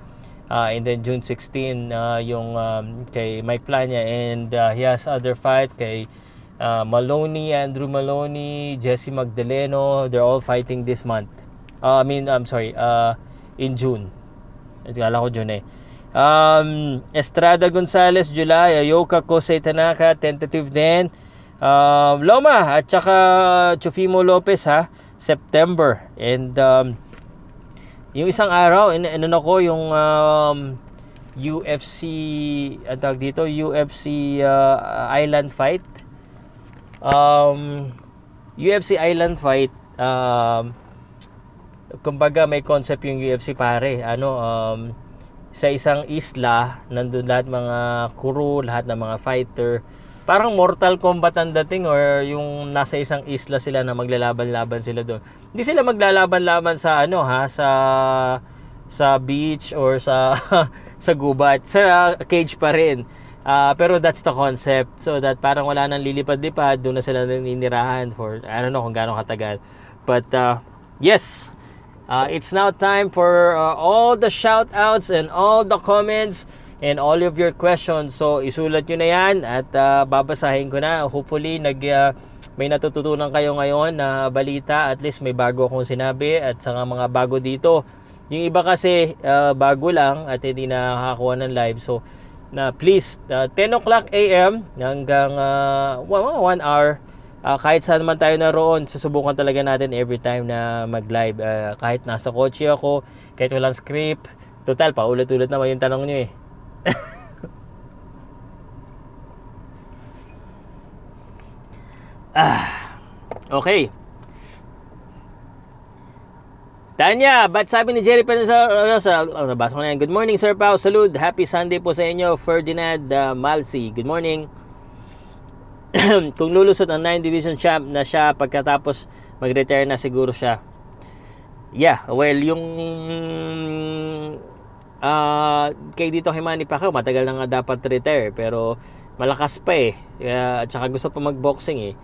Uh, and then June 16 uh, yung um, kay Mike Plania and uh, he has other fights kay uh, Maloney, Andrew Maloney, Jesse Magdaleno. They're all fighting this month. Uh, I mean, I'm sorry, uh, in June. Kala ko June eh. Um, Estrada Gonzalez, July. Ayoka Kosei Tanaka, tentative din. Um, Loma at saka Chufimo Lopez ha, September. And um, yung isang araw, in, ano ko yung um, UFC, ang dito, UFC uh, Island Fight. Um, UFC Island Fight, um, kumbaga may concept yung UFC pare. Ano, um, sa isang isla, nandun lahat mga crew, lahat ng mga fighter. Parang Mortal Kombat ang dating or yung nasa isang isla sila na maglalaban-laban sila doon. Hindi sila maglalaban-laban sa ano ha, sa sa beach or sa sa gubat, sa cage pa rin. Ah, pero that's the concept. So that parang wala nang lilipad-lipad, doon na sila naninirahan for I don't know kung gaano katagal. But uh, yes, Uh, it's now time for uh, all the shout outs and all the comments and all of your questions. So, isulat nyo na yan at uh, babasahin ko na. Hopefully, nag, uh, may natututunan kayo ngayon na balita. At least may bago akong sinabi at sa mga bago dito. Yung iba kasi uh, bago lang at hindi nakakakuha ng live. So, na please, uh, 10 o'clock a.m. hanggang uh, 1 hour uh, kahit saan man tayo naroon, susubukan talaga natin every time na mag-live. Uh, kahit nasa kotse ako, kahit walang script. Total, paulit-ulit naman yung tanong nyo eh. ah, okay. Tanya, ba't sabi ni Jerry Penosa, oh, nabasa ko na yan. Good morning, Sir Pao. Salud. Happy Sunday po sa inyo. Ferdinand uh, Malsi. Good morning. kung lulusot ang 9 division champ na siya pagkatapos mag-retire na siguro siya. Yeah, well, yung uh, kay dito kay Manny Pacquiao, matagal na nga dapat retire pero malakas pa eh. Uh, at saka gusto pa mag-boxing eh.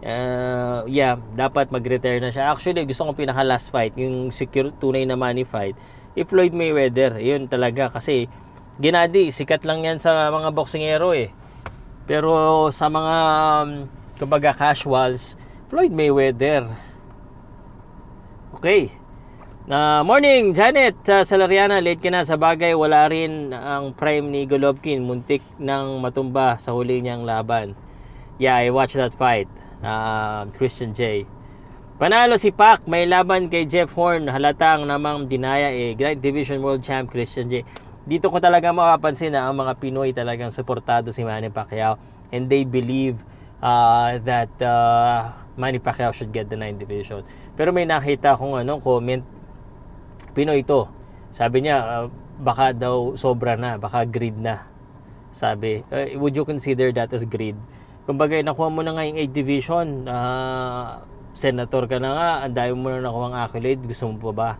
Uh, yeah, dapat mag-retire na siya. Actually, gusto kong pinaka last fight, yung secure tunay na money fight. If Floyd Mayweather, yun talaga kasi Ginadi, sikat lang yan sa mga boxingero eh. Pero sa mga um, kumbaga casuals, Floyd Mayweather. Okay. Na uh, morning, Janet uh, Salariana, late ka na sa bagay, wala rin ang prime ni Golovkin, muntik nang matumba sa huli niyang laban. Yeah, I watched that fight. Uh, Christian J. Panalo si Pac, may laban kay Jeff Horn, halatang namang dinaya eh, Grand Division World Champ Christian J dito ko talaga mapapansin na ang mga Pinoy talagang suportado si Manny Pacquiao and they believe uh, that uh, Manny Pacquiao should get the 9 division. Pero may nakita akong ano, comment, Pinoy ito. Sabi niya, uh, baka daw sobra na, baka greed na. Sabi, uh, would you consider that as greed? Kumbaga, nakuha mo na nga yung 8 division, uh, senator ka na nga, ang dami mo na nakuha ang accolade, gusto mo pa ba?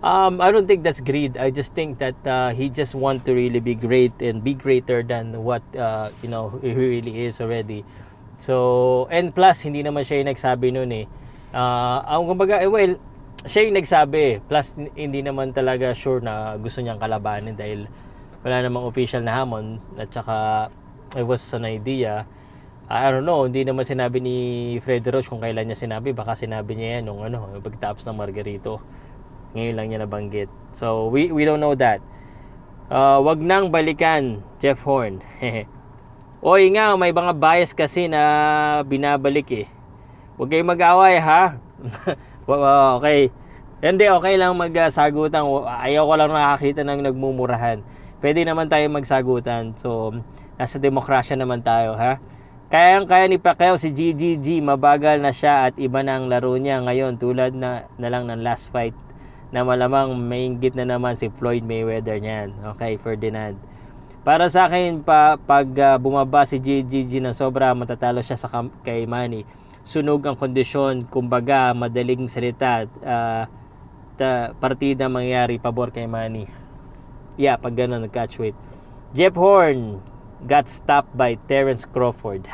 Um, I don't think that's greed. I just think that uh, he just want to really be great and be greater than what uh, you know he really is already. So, and plus hindi naman siya yung nagsabi noon eh. Uh, ang kumbaga, eh, well, siya yung nagsabi. Plus hindi naman talaga sure na gusto niyang kalabanin dahil wala namang official na hamon at saka it was an idea. I don't know, hindi naman sinabi ni Fred Roach kung kailan niya sinabi. Baka sinabi niya yan nung ano, pagtapos ng Margarito. Ngayon lang niya nabanggit. So, we, we don't know that. Uh, wag nang balikan, Jeff Horn. Oy nga, may mga bias kasi na binabalik eh. Huwag kayong mag-away ha. okay. Hindi, okay lang magsagutan. Ayaw ko lang nakakita ng nagmumurahan. Pwede naman tayo magsagutan. So, nasa demokrasya naman tayo ha. Kayang-kaya ni Pacquiao si GGG, mabagal na siya at iba na ang laro niya ngayon tulad na, na lang ng last fight na malamang maingit na naman si Floyd Mayweather niyan. Okay, Ferdinand. Para sa akin, pa, pag uh, bumaba si GGG ng sobra, matatalo siya sa kay Manny. Sunog ang kondisyon, kumbaga, madaling salita, uh, partida mangyari pabor kay Manny. Yeah, pag gano'n nag-catch weight. Jeff Horn, got stopped by Terence Crawford.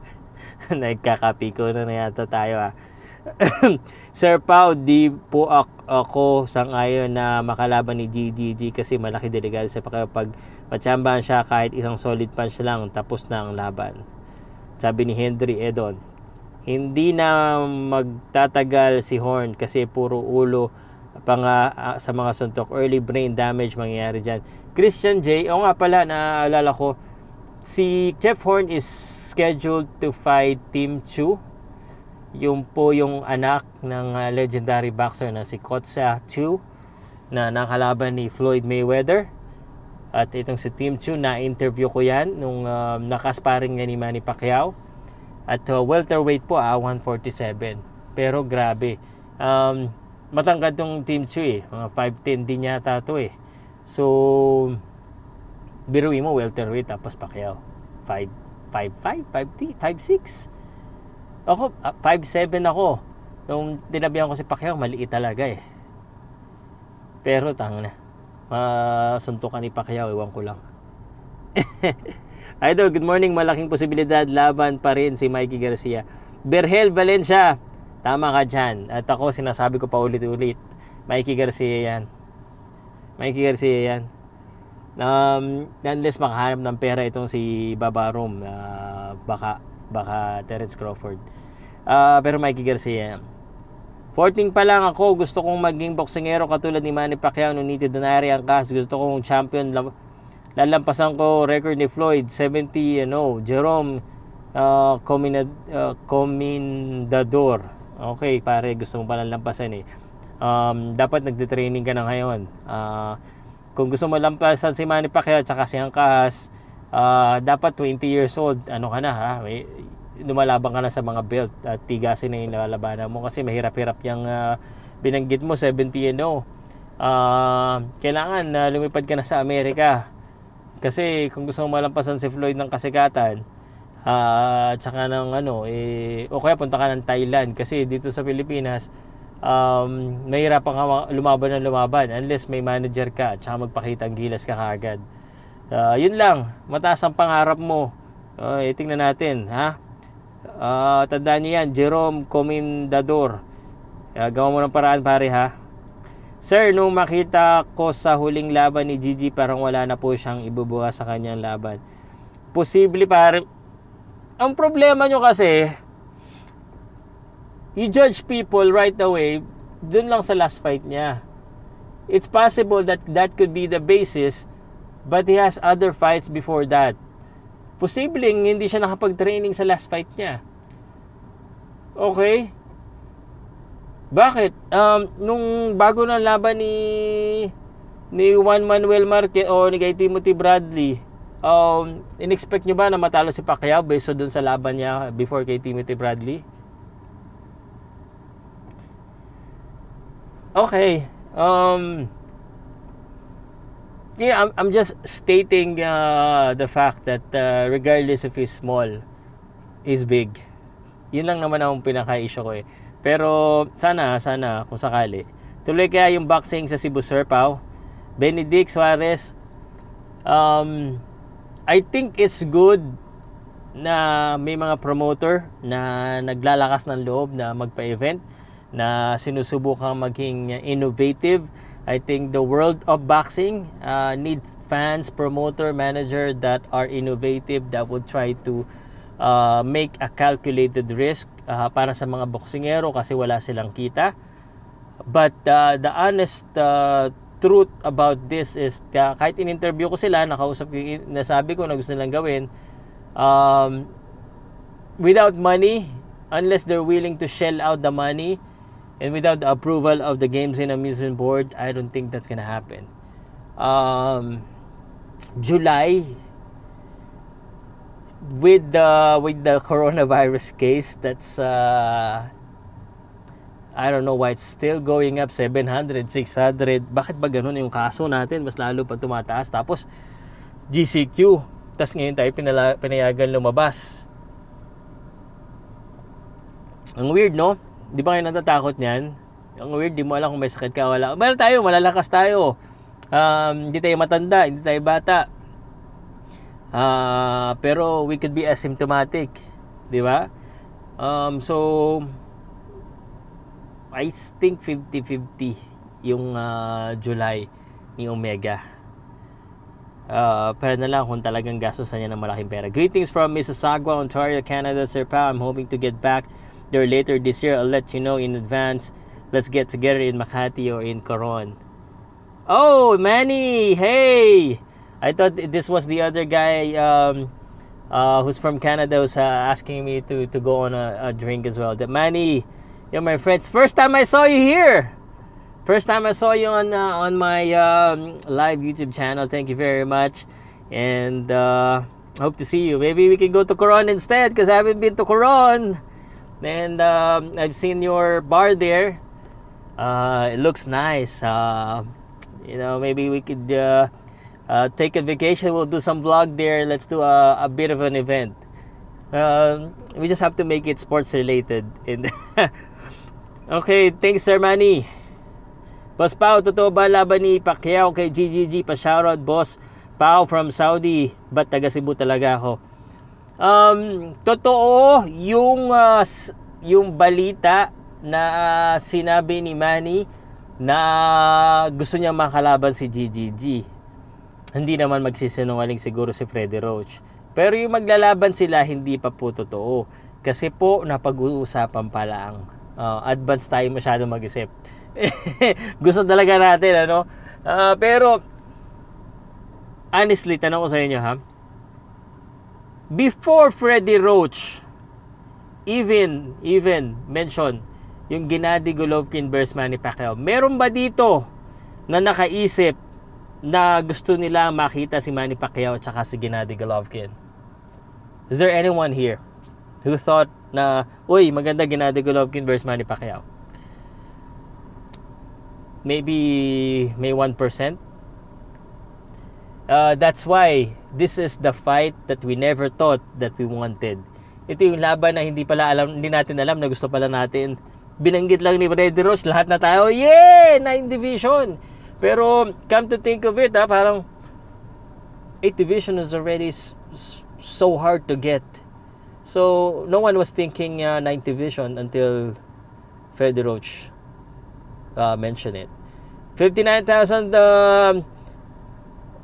Nagkakapiko na, na yata tayo ah. Sir Pau, di po ako sang-ayon na makalaban ni GGG kasi malaki delegado sa pag machambahan siya kahit isang solid punch lang tapos na ang laban. Sabi ni Henry Edon. Hindi na magtatagal si Horn kasi puro ulo pang uh, sa mga suntok. Early brain damage mangyayari dyan. Christian J, o nga pala, naaalala ko, Si Jeff Horn is scheduled to fight Team Chu. Yung po yung anak ng uh, legendary boxer na si Kotsa Chu na nakalaban ni Floyd Mayweather. At itong si Team Chu, na-interview ko yan nung uh, nakasparing nga ni Manny Pacquiao. At uh, welterweight po, ah, 147. Pero grabe. Um, matangkad tong Team Chu eh. Mga 5'10 din yata to eh. So, biruin mo welterweight tapos Pacquiao 5 5'5 5'6 ako 5'7 ako nung tinabihan ko si Pacquiao maliit talaga eh pero tang na masuntukan ni Pacquiao ewan ko lang Idol, good morning. Malaking posibilidad laban pa rin si Mikey Garcia. Berhel Valencia, tama ka dyan. At ako, sinasabi ko pa ulit-ulit. Mikey Garcia yan. Mikey Garcia yan um, unless makahanap ng pera itong si Babarom uh, baka baka Terence Crawford uh, pero Mikey Garcia 14 pa lang ako gusto kong maging boksingero katulad ni Manny Pacquiao no Nito Donari ang kas gusto kong champion lalampasan ko record ni Floyd 70 ano Jerome uh, Cominad, uh, Comendador okay pare gusto mo pa lampasan eh? Um, dapat nagde-training ka na ngayon. Uh, kung gusto mo lampasan si Manny Pacquiao at si Angkas, uh, dapat 20 years old, ano ka na ha, may, lumalaban ka na sa mga belt at tigasin na yung lalabanan mo kasi mahirap-hirap yung uh, binanggit mo 70 you know. Uh, kailangan na uh, lumipad ka na sa Amerika kasi kung gusto mo malampasan si Floyd ng kasikatan uh, tsaka ng ano eh, o kaya punta ka ng Thailand kasi dito sa Pilipinas um, mahirapan ka lumaban ng lumaban unless may manager ka at saka magpakita ang gilas ka kagad. Uh, yun lang, mataas ang pangarap mo. Uh, eh, tingnan natin, ha? Uh, tandaan niyo yan, Jerome Comendador. Uh, gawa mo ng paraan pare ha. Sir, nung makita ko sa huling laban ni Gigi, parang wala na po siyang ibubuha sa kanyang laban. Posible pare. Ang problema nyo kasi, you judge people right away dun lang sa last fight niya. It's possible that that could be the basis but he has other fights before that. Posibleng hindi siya nakapag-training sa last fight niya. Okay? Bakit? Um, nung bago na laban ni ni Juan Manuel Marquez o ni kay Timothy Bradley, um, in-expect nyo ba na matalo si Pacquiao based dun sa laban niya before kay Timothy Bradley? Okay. Um, yeah, I'm, I'm just stating uh, the fact that uh, regardless if he's small, he's big. Yun lang naman ang pinaka-issue ko eh. Pero sana, sana, kung sakali, tuloy kaya yung boxing sa Cebu Surpaw. Benedict Suarez, um, I think it's good na may mga promoter na naglalakas ng loob na magpa-event na sinusubukang maging innovative. I think the world of boxing uh, needs fans, promoter, manager that are innovative that would try to uh, make a calculated risk uh, para sa mga boksingero kasi wala silang kita. But uh, the honest uh, truth about this is kahit in-interview ko sila, nakausap ko, nasabi ko na gusto nilang gawin, um, without money, unless they're willing to shell out the money, And without the approval of the Games and Amusement Board, I don't think that's gonna happen. Um, July, with the with the coronavirus case that's uh, I don't know why it's still going up 700, 600. Bakit ba ganun yung kaso natin? Mas lalo pa tumataas. Tapos GCQ. Tapos ngayon tayo pinala, pinayagan lumabas. Ang weird, no? Di ba kayo natatakot niyan? Ang weird, di mo alam kung may sakit ka wala. Meron tayo, malalakas tayo. Um, hindi tayo matanda, hindi tayo bata. Uh, pero we could be asymptomatic. Di ba? Um, so, I think 50-50 yung uh, July ni Omega. Uh, pero na lang kung talagang gastos niya ng malaking pera. Greetings from Mississauga, Ontario, Canada. Sir Pa, I'm hoping to get back there later this year. I'll let you know in advance. Let's get together in Makati or in Coron. Oh, Manny! Hey! I thought this was the other guy um, uh, who's from Canada who's uh, asking me to, to go on a, a drink as well. The Manny, you're my friends. First time I saw you here. First time I saw you on uh, on my um, live YouTube channel. Thank you very much, and uh, I hope to see you. Maybe we can go to Coron instead because I haven't been to Coron, and um, I've seen your bar there. Uh, it looks nice. Uh, you know, maybe we could uh, uh, take a vacation. We'll do some vlog there. Let's do a, a bit of an event. Um, we just have to make it sports related. And okay, thanks, Sir Manny. Boss Pao, totoo ba laban ni Pacquiao kay GGG? Pa-shoutout, Boss Pao from Saudi. Ba't taga Cebu talaga ako? Um, totoo yung, uh, yung balita na uh, sinabi ni Manny na gusto niya makalaban si GGG. Hindi naman magsisinungaling siguro si Freddy Roach. Pero yung maglalaban sila, hindi pa po totoo. Kasi po, napag-uusapan pa lang. Uh, advance tayo masyado mag-isip. gusto talaga natin ano uh, pero honestly tanong ko sa inyo ha before Freddy Roach even even mention yung Gennady Golovkin versus Manny Pacquiao meron ba dito na nakaisip na gusto nila makita si Manny Pacquiao at saka si Gennady Golovkin is there anyone here who thought na uy maganda Gennady Golovkin versus Manny Pacquiao maybe may 1%. Uh, that's why this is the fight that we never thought that we wanted. Ito yung laban na hindi pala alam, hindi natin alam na gusto pala natin. Binanggit lang ni Freddy Roach, lahat na tayo, yeah! Nine division! Pero, come to think of it, ha, parang 8 division is already so hard to get. So, no one was thinking uh, 9 division until Freddy Roach uh, mention it. 59,000 um,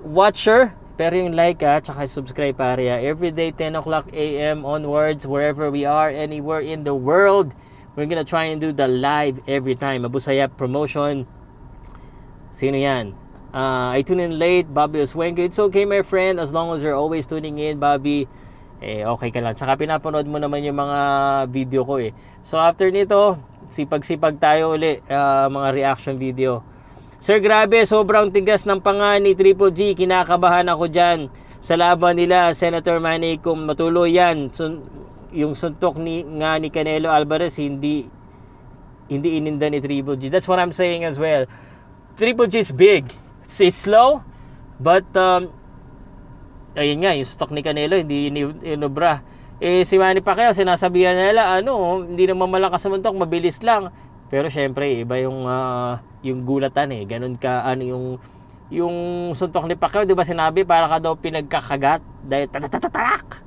watcher. Pero yung like ha, tsaka subscribe pare ha. Every day 10 o'clock a.m. onwards, wherever we are, anywhere in the world, we're gonna try and do the live every time. Abusaya promotion. Sino yan? Uh, I tune in late, Bobby Oswengo. It's okay, my friend, as long as you're always tuning in, Bobby. Eh, okay ka lang. Tsaka pinapanood mo naman yung mga video ko eh. So, after nito, sipag-sipag tayo uli uh, mga reaction video Sir grabe sobrang tigas ng panga ni Triple G kinakabahan ako dyan sa laban nila Senator Manny kung matuloy yan sun, yung suntok ni nga ni Canelo Alvarez hindi hindi ininda ni Triple G that's what I'm saying as well Triple G is big it's slow but um, ayun nga yung stock ni Canelo hindi inubra eh si Manny Pacquiao sinasabihan nila ano, hindi naman malakas sa muntok, mabilis lang. Pero syempre iba yung uh, yung gulatan eh. Ganun ka ano yung yung suntok ni Pacquiao, 'di ba sinabi para ka daw pinagkakagat dahil tatatatatak.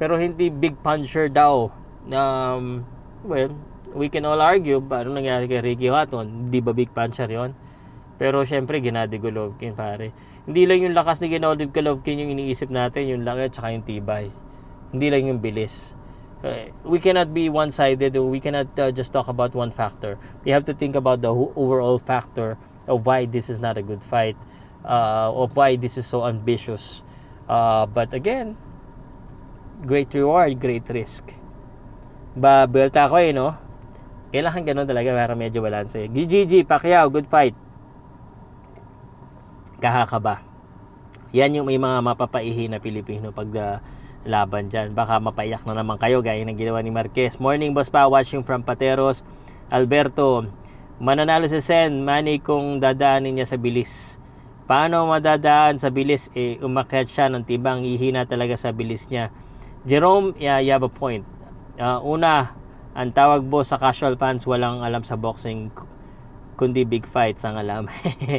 Pero hindi big puncher daw. Um, well, we can all argue paano nangyari kay Ricky Hatton, hindi ba big puncher 'yon? Pero syempre Gennady Golovkin pare. Hindi lang yung lakas ni Gennady Golovkin yung iniisip natin, yung laki at saka yung tibay. Hindi lang yung bilis. Uh, we cannot be one-sided. We cannot uh, just talk about one factor. We have to think about the overall factor of why this is not a good fight, uh, of why this is so ambitious. Uh, but again, great reward, great risk. Ba, belta ko eh, no? Kailangan ganun talaga para medyo balance. Eh. GG, Pacquiao, good fight. Kahakaba. Yan yung may mga mapapaihi na Pilipino pag uh, laban dyan. Baka mapaiyak na naman kayo gaya ng ginawa ni Marquez. Morning boss pa, watching from Pateros. Alberto, mananalo si Sen, Manny kung dadaanin niya sa bilis. Paano madadaan sa bilis? Eh, umakyat siya ng tibang, ihina talaga sa bilis niya. Jerome, yeah, you have a point. Uh, una, ang tawag boss sa casual fans, walang alam sa boxing kundi big fights ang alam.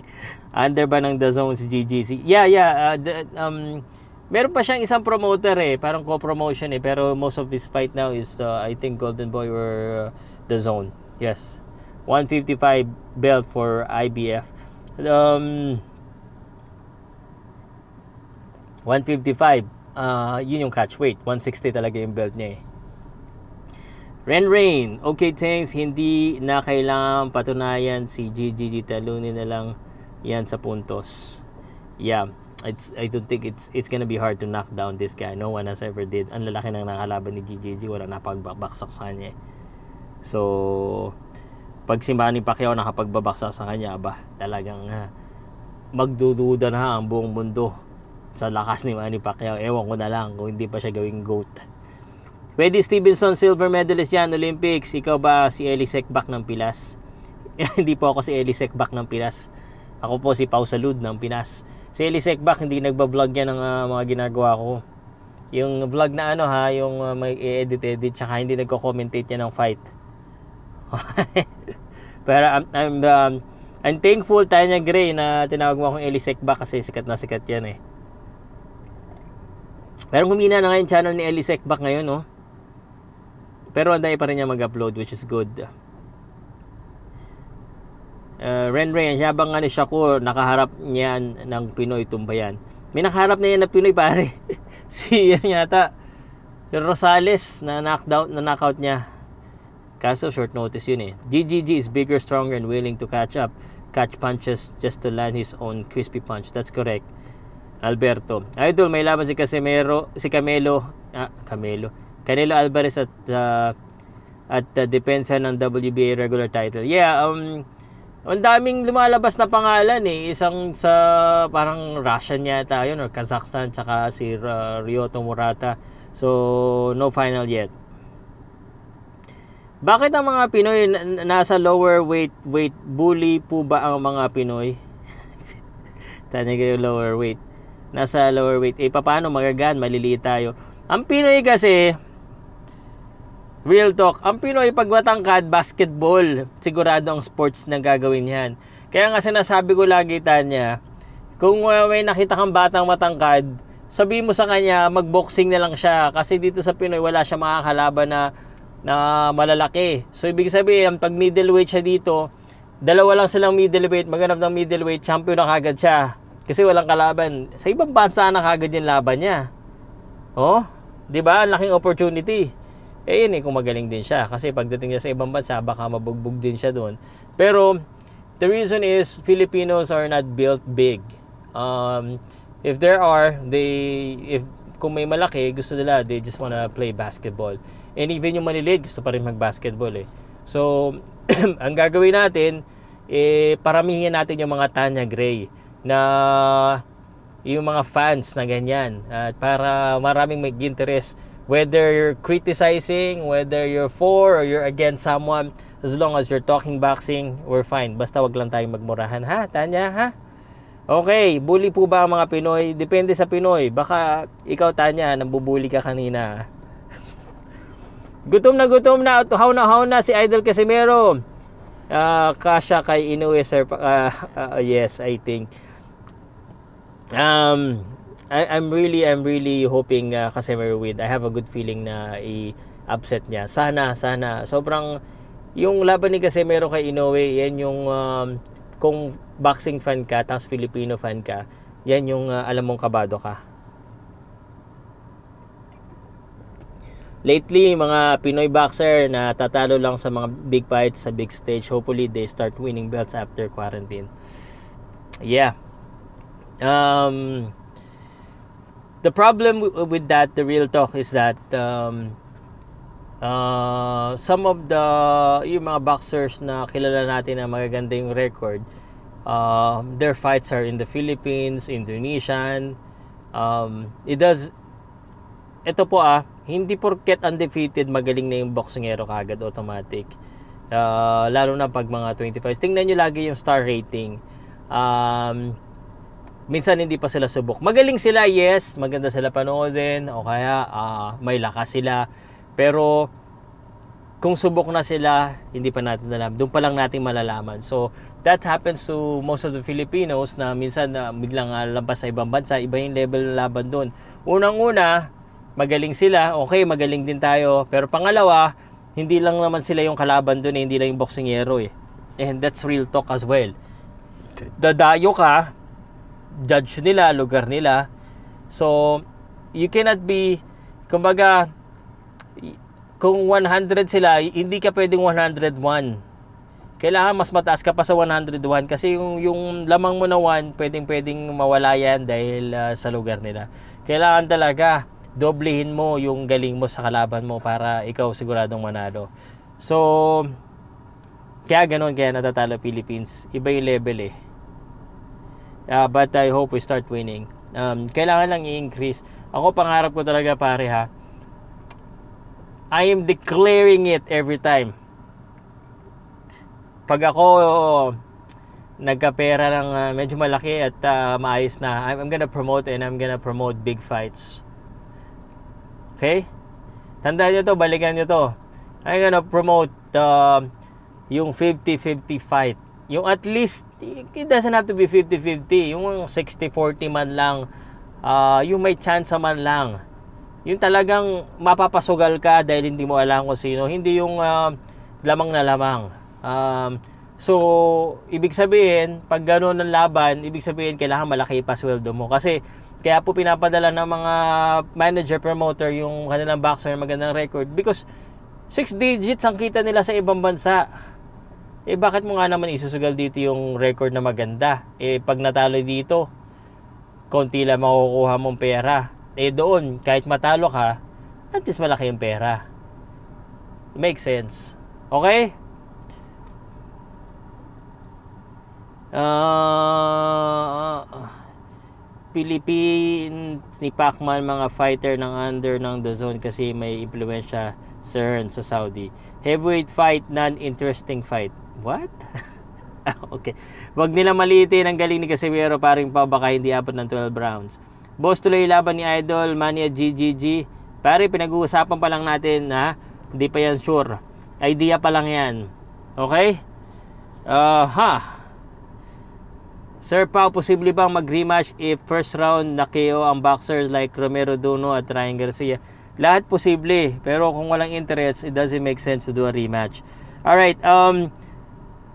Under ba ng The Zone si GGC? Yeah, yeah. Uh, the, um, meron pa siyang isang promoter eh. Parang co-promotion eh. Pero most of his fight now is, uh, I think, Golden Boy or uh, The Zone. Yes. 155 belt for IBF. Um, 155. Uh, yun yung catch weight. 160 talaga yung belt niya eh. Ren Rain, okay thanks, hindi na kailangan patunayan si GGG talunin na lang yan sa puntos. Yeah, it's I don't think it's it's gonna be hard to knock down this guy. No one has ever did. Ang lalaki ng nakalaban ni GGG, wala napagbaksak sa kanya. Eh. So, pag si Manny Pacquiao nakapagbabaksak sa kanya, ba, talagang uh, magdududa na ang buong mundo sa lakas ni Manny Pacquiao. Ewan ko na lang kung hindi pa siya gawing GOAT. Pwede Stevenson silver medalist yan Olympics. Ikaw ba si Eli Sekbak ng Pilas? hindi po ako si Eli Sekbak ng Pilas. Ako po si Pau Salud ng Pinas. Si Eli Sekbak hindi nagba-vlog yan ng uh, mga ginagawa ko. Yung vlog na ano ha, yung uh, may edit edit tsaka hindi nagko-commentate yan ng fight. Pero I'm I'm, um, I'm thankful Tanya Gray na tinawag mo akong Eli Sekbak kasi sikat na sikat yan eh. Pero humina na ngayon channel ni Eli Sekbak ngayon, no? Pero anday pa rin niya mag-upload which is good. Uh, Ren Ren, siya bang ano ko, nakaharap niyan ng Pinoy tumbayan. May nakaharap na yan ng Pinoy pare. si yan yata, yung Rosales na knockdown, na knockout niya. Kaso short notice yun eh. GGG is bigger, stronger, and willing to catch up. Catch punches just to land his own crispy punch. That's correct. Alberto. Idol, may laban si Casemiro, si Camelo, ah, Camelo Canelo Alvarez at uh, at uh, depensa ng WBA regular title. Yeah, um ang daming lumalabas na pangalan eh. Isang sa parang Russian yata yun or Kazakhstan tsaka si uh, Ryoto Murata. So, no final yet. Bakit ang mga Pinoy nasa lower weight weight bully po ba ang mga Pinoy? Tanya yung lower weight. Nasa lower weight. Eh, paano magagan? Maliliit tayo. Ang Pinoy kasi, Real talk, ang Pinoy pag matangkad, basketball, sigurado ang sports na gagawin yan. Kaya nga sinasabi ko lagi tanya, kung may nakita kang batang matangkad, sabi mo sa kanya, magboxing na lang siya. Kasi dito sa Pinoy, wala siya makakalaban na, na malalaki. So, ibig sabihin, pag middleweight siya dito, dalawa lang silang middleweight, maganap ng middleweight, champion na kagad siya. Kasi walang kalaban. Sa ibang bansa na kagad yung laban niya. Oh, 'di ba? Ang laking opportunity eh yun eh kung magaling din siya. Kasi pagdating niya sa ibang bansa baka mabugbog din siya doon pero the reason is Filipinos are not built big. Um, if there are they if kung may malaki gusto nila they just wanna play basketball. And even yung maliliit gusto pa rin mag basketball eh. So ang gagawin natin eh paramihin natin yung mga Tanya Gray na yung mga fans na ganyan. At para maraming mag-interest whether you're criticizing, whether you're for or you're against someone, as long as you're talking boxing, we're fine. Basta wag lang tayong magmurahan, ha? Tanya, ha? Okay, bully po ba ang mga Pinoy? Depende sa Pinoy. Baka ikaw, Tanya, nambubuli ka kanina. gutom na gutom na, how na how na si Idol Casimero. Uh, kasha kay Inoue, sir. Uh, uh, yes, I think. Um, I, I'm really I'm really hoping uh, kasi win. I have a good feeling na i-upset niya. Sana, sana. Sobrang yung laban ni Casemiro kay Inoue, yan yung um, kung boxing fan ka, tapos Filipino fan ka, yan yung uh, alam mong kabado ka. Lately, mga Pinoy boxer na tatalo lang sa mga big fights sa big stage, hopefully they start winning belts after quarantine. Yeah. Um, the problem with that, the real talk is that um, uh, some of the yung mga boxers na kilala natin na magaganda yung record, uh, their fights are in the Philippines, Indonesian. Um, it does ito po ah, hindi porket undefeated magaling na yung boxingero kagad automatic. Uh, lalo na pag mga 25. Tingnan nyo lagi yung star rating. Um, minsan hindi pa sila subok. Magaling sila, yes. Maganda sila panoodin. O kaya uh, may lakas sila. Pero kung subok na sila, hindi pa natin alam. Doon pa lang natin malalaman. So, that happens to most of the Filipinos na minsan na uh, biglang uh, lampas sa ibang bansa, iba yung level ng laban doon. Unang-una, magaling sila, okay, magaling din tayo. Pero pangalawa, hindi lang naman sila yung kalaban doon, eh, hindi lang yung boksingero eh. And that's real talk as well. Dadayo ka, judge nila, lugar nila. So, you cannot be, kumbaga, kung 100 sila, hindi ka pwedeng 101. Kailangan mas mataas ka pa sa 101 kasi yung, yung lamang mo na 1, pwedeng pwedeng mawala yan dahil uh, sa lugar nila. Kailangan talaga doblehin mo yung galing mo sa kalaban mo para ikaw siguradong manalo. So, kaya ganun kaya natatalo Philippines. Iba yung level eh. Uh, but I hope we start winning. Um, kailangan lang i-increase. Ako pangarap ko talaga pare ha I am declaring it every time. Pag ako nagkapera ng uh, medyo malaki at uh, maayos na, I'm, I'm gonna promote and I'm gonna promote big fights. Okay? Tandaan nyo to, balikan nyo to. I'm gonna promote uh, yung 50-50 fight. Yung at least, it doesn't have to be 50-50. Yung 60-40 man lang. Uh, yung may chance man lang yung talagang mapapasugal ka dahil hindi mo alam kung sino. Hindi yung uh, lamang na lamang. Um, so, ibig sabihin, pag gano'n ng laban, ibig sabihin, kailangan malaki pa sweldo mo. Kasi, kaya po pinapadala ng mga manager, promoter, yung kanilang boxer magandang record. Because, 6 digits ang kita nila sa ibang bansa. Eh, bakit mo nga naman isusugal dito yung record na maganda? Eh, pag natalo dito, konti lang makukuha mong pera eh doon, kahit matalo ka, at least malaki yung pera. Makes sense. Okay? Uh, Philippine ni Pacman mga fighter ng under ng the zone kasi may impluensya CERN sa Saudi. Heavyweight fight, non-interesting fight. What? okay. Wag nila maliitin ang galing ni Casimiro paring pa baka hindi abot ng 12 rounds. Boss tuloy laban ni Idol, Mania GGG. Pare, pinag-uusapan pa lang natin na hindi pa yan sure. Idea pa lang yan. Okay? Uh, ha. Sir Pao, posible bang mag-rematch if first round na KO ang boxer like Romero Duno at Ryan Garcia? Lahat posible. Pero kung walang interest, it doesn't make sense to do a rematch. Alright, um,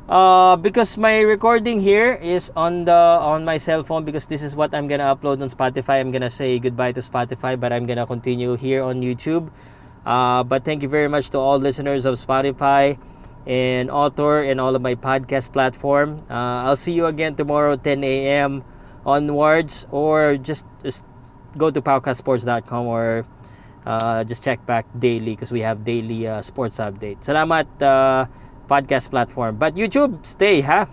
uh, because my recording here is on the on my cell phone because this is what I'm gonna upload on Spotify. I'm gonna say goodbye to Spotify, but I'm gonna continue here on YouTube. Uh, but thank you very much to all listeners of Spotify and Author and all of my podcast platform. Uh, I'll see you again tomorrow 10 a.m. onwards, or just just go to podcastsports.com or uh, just check back daily because we have daily uh, sports updates. Salamat. Uh, podcast platform. But YouTube, stay ha.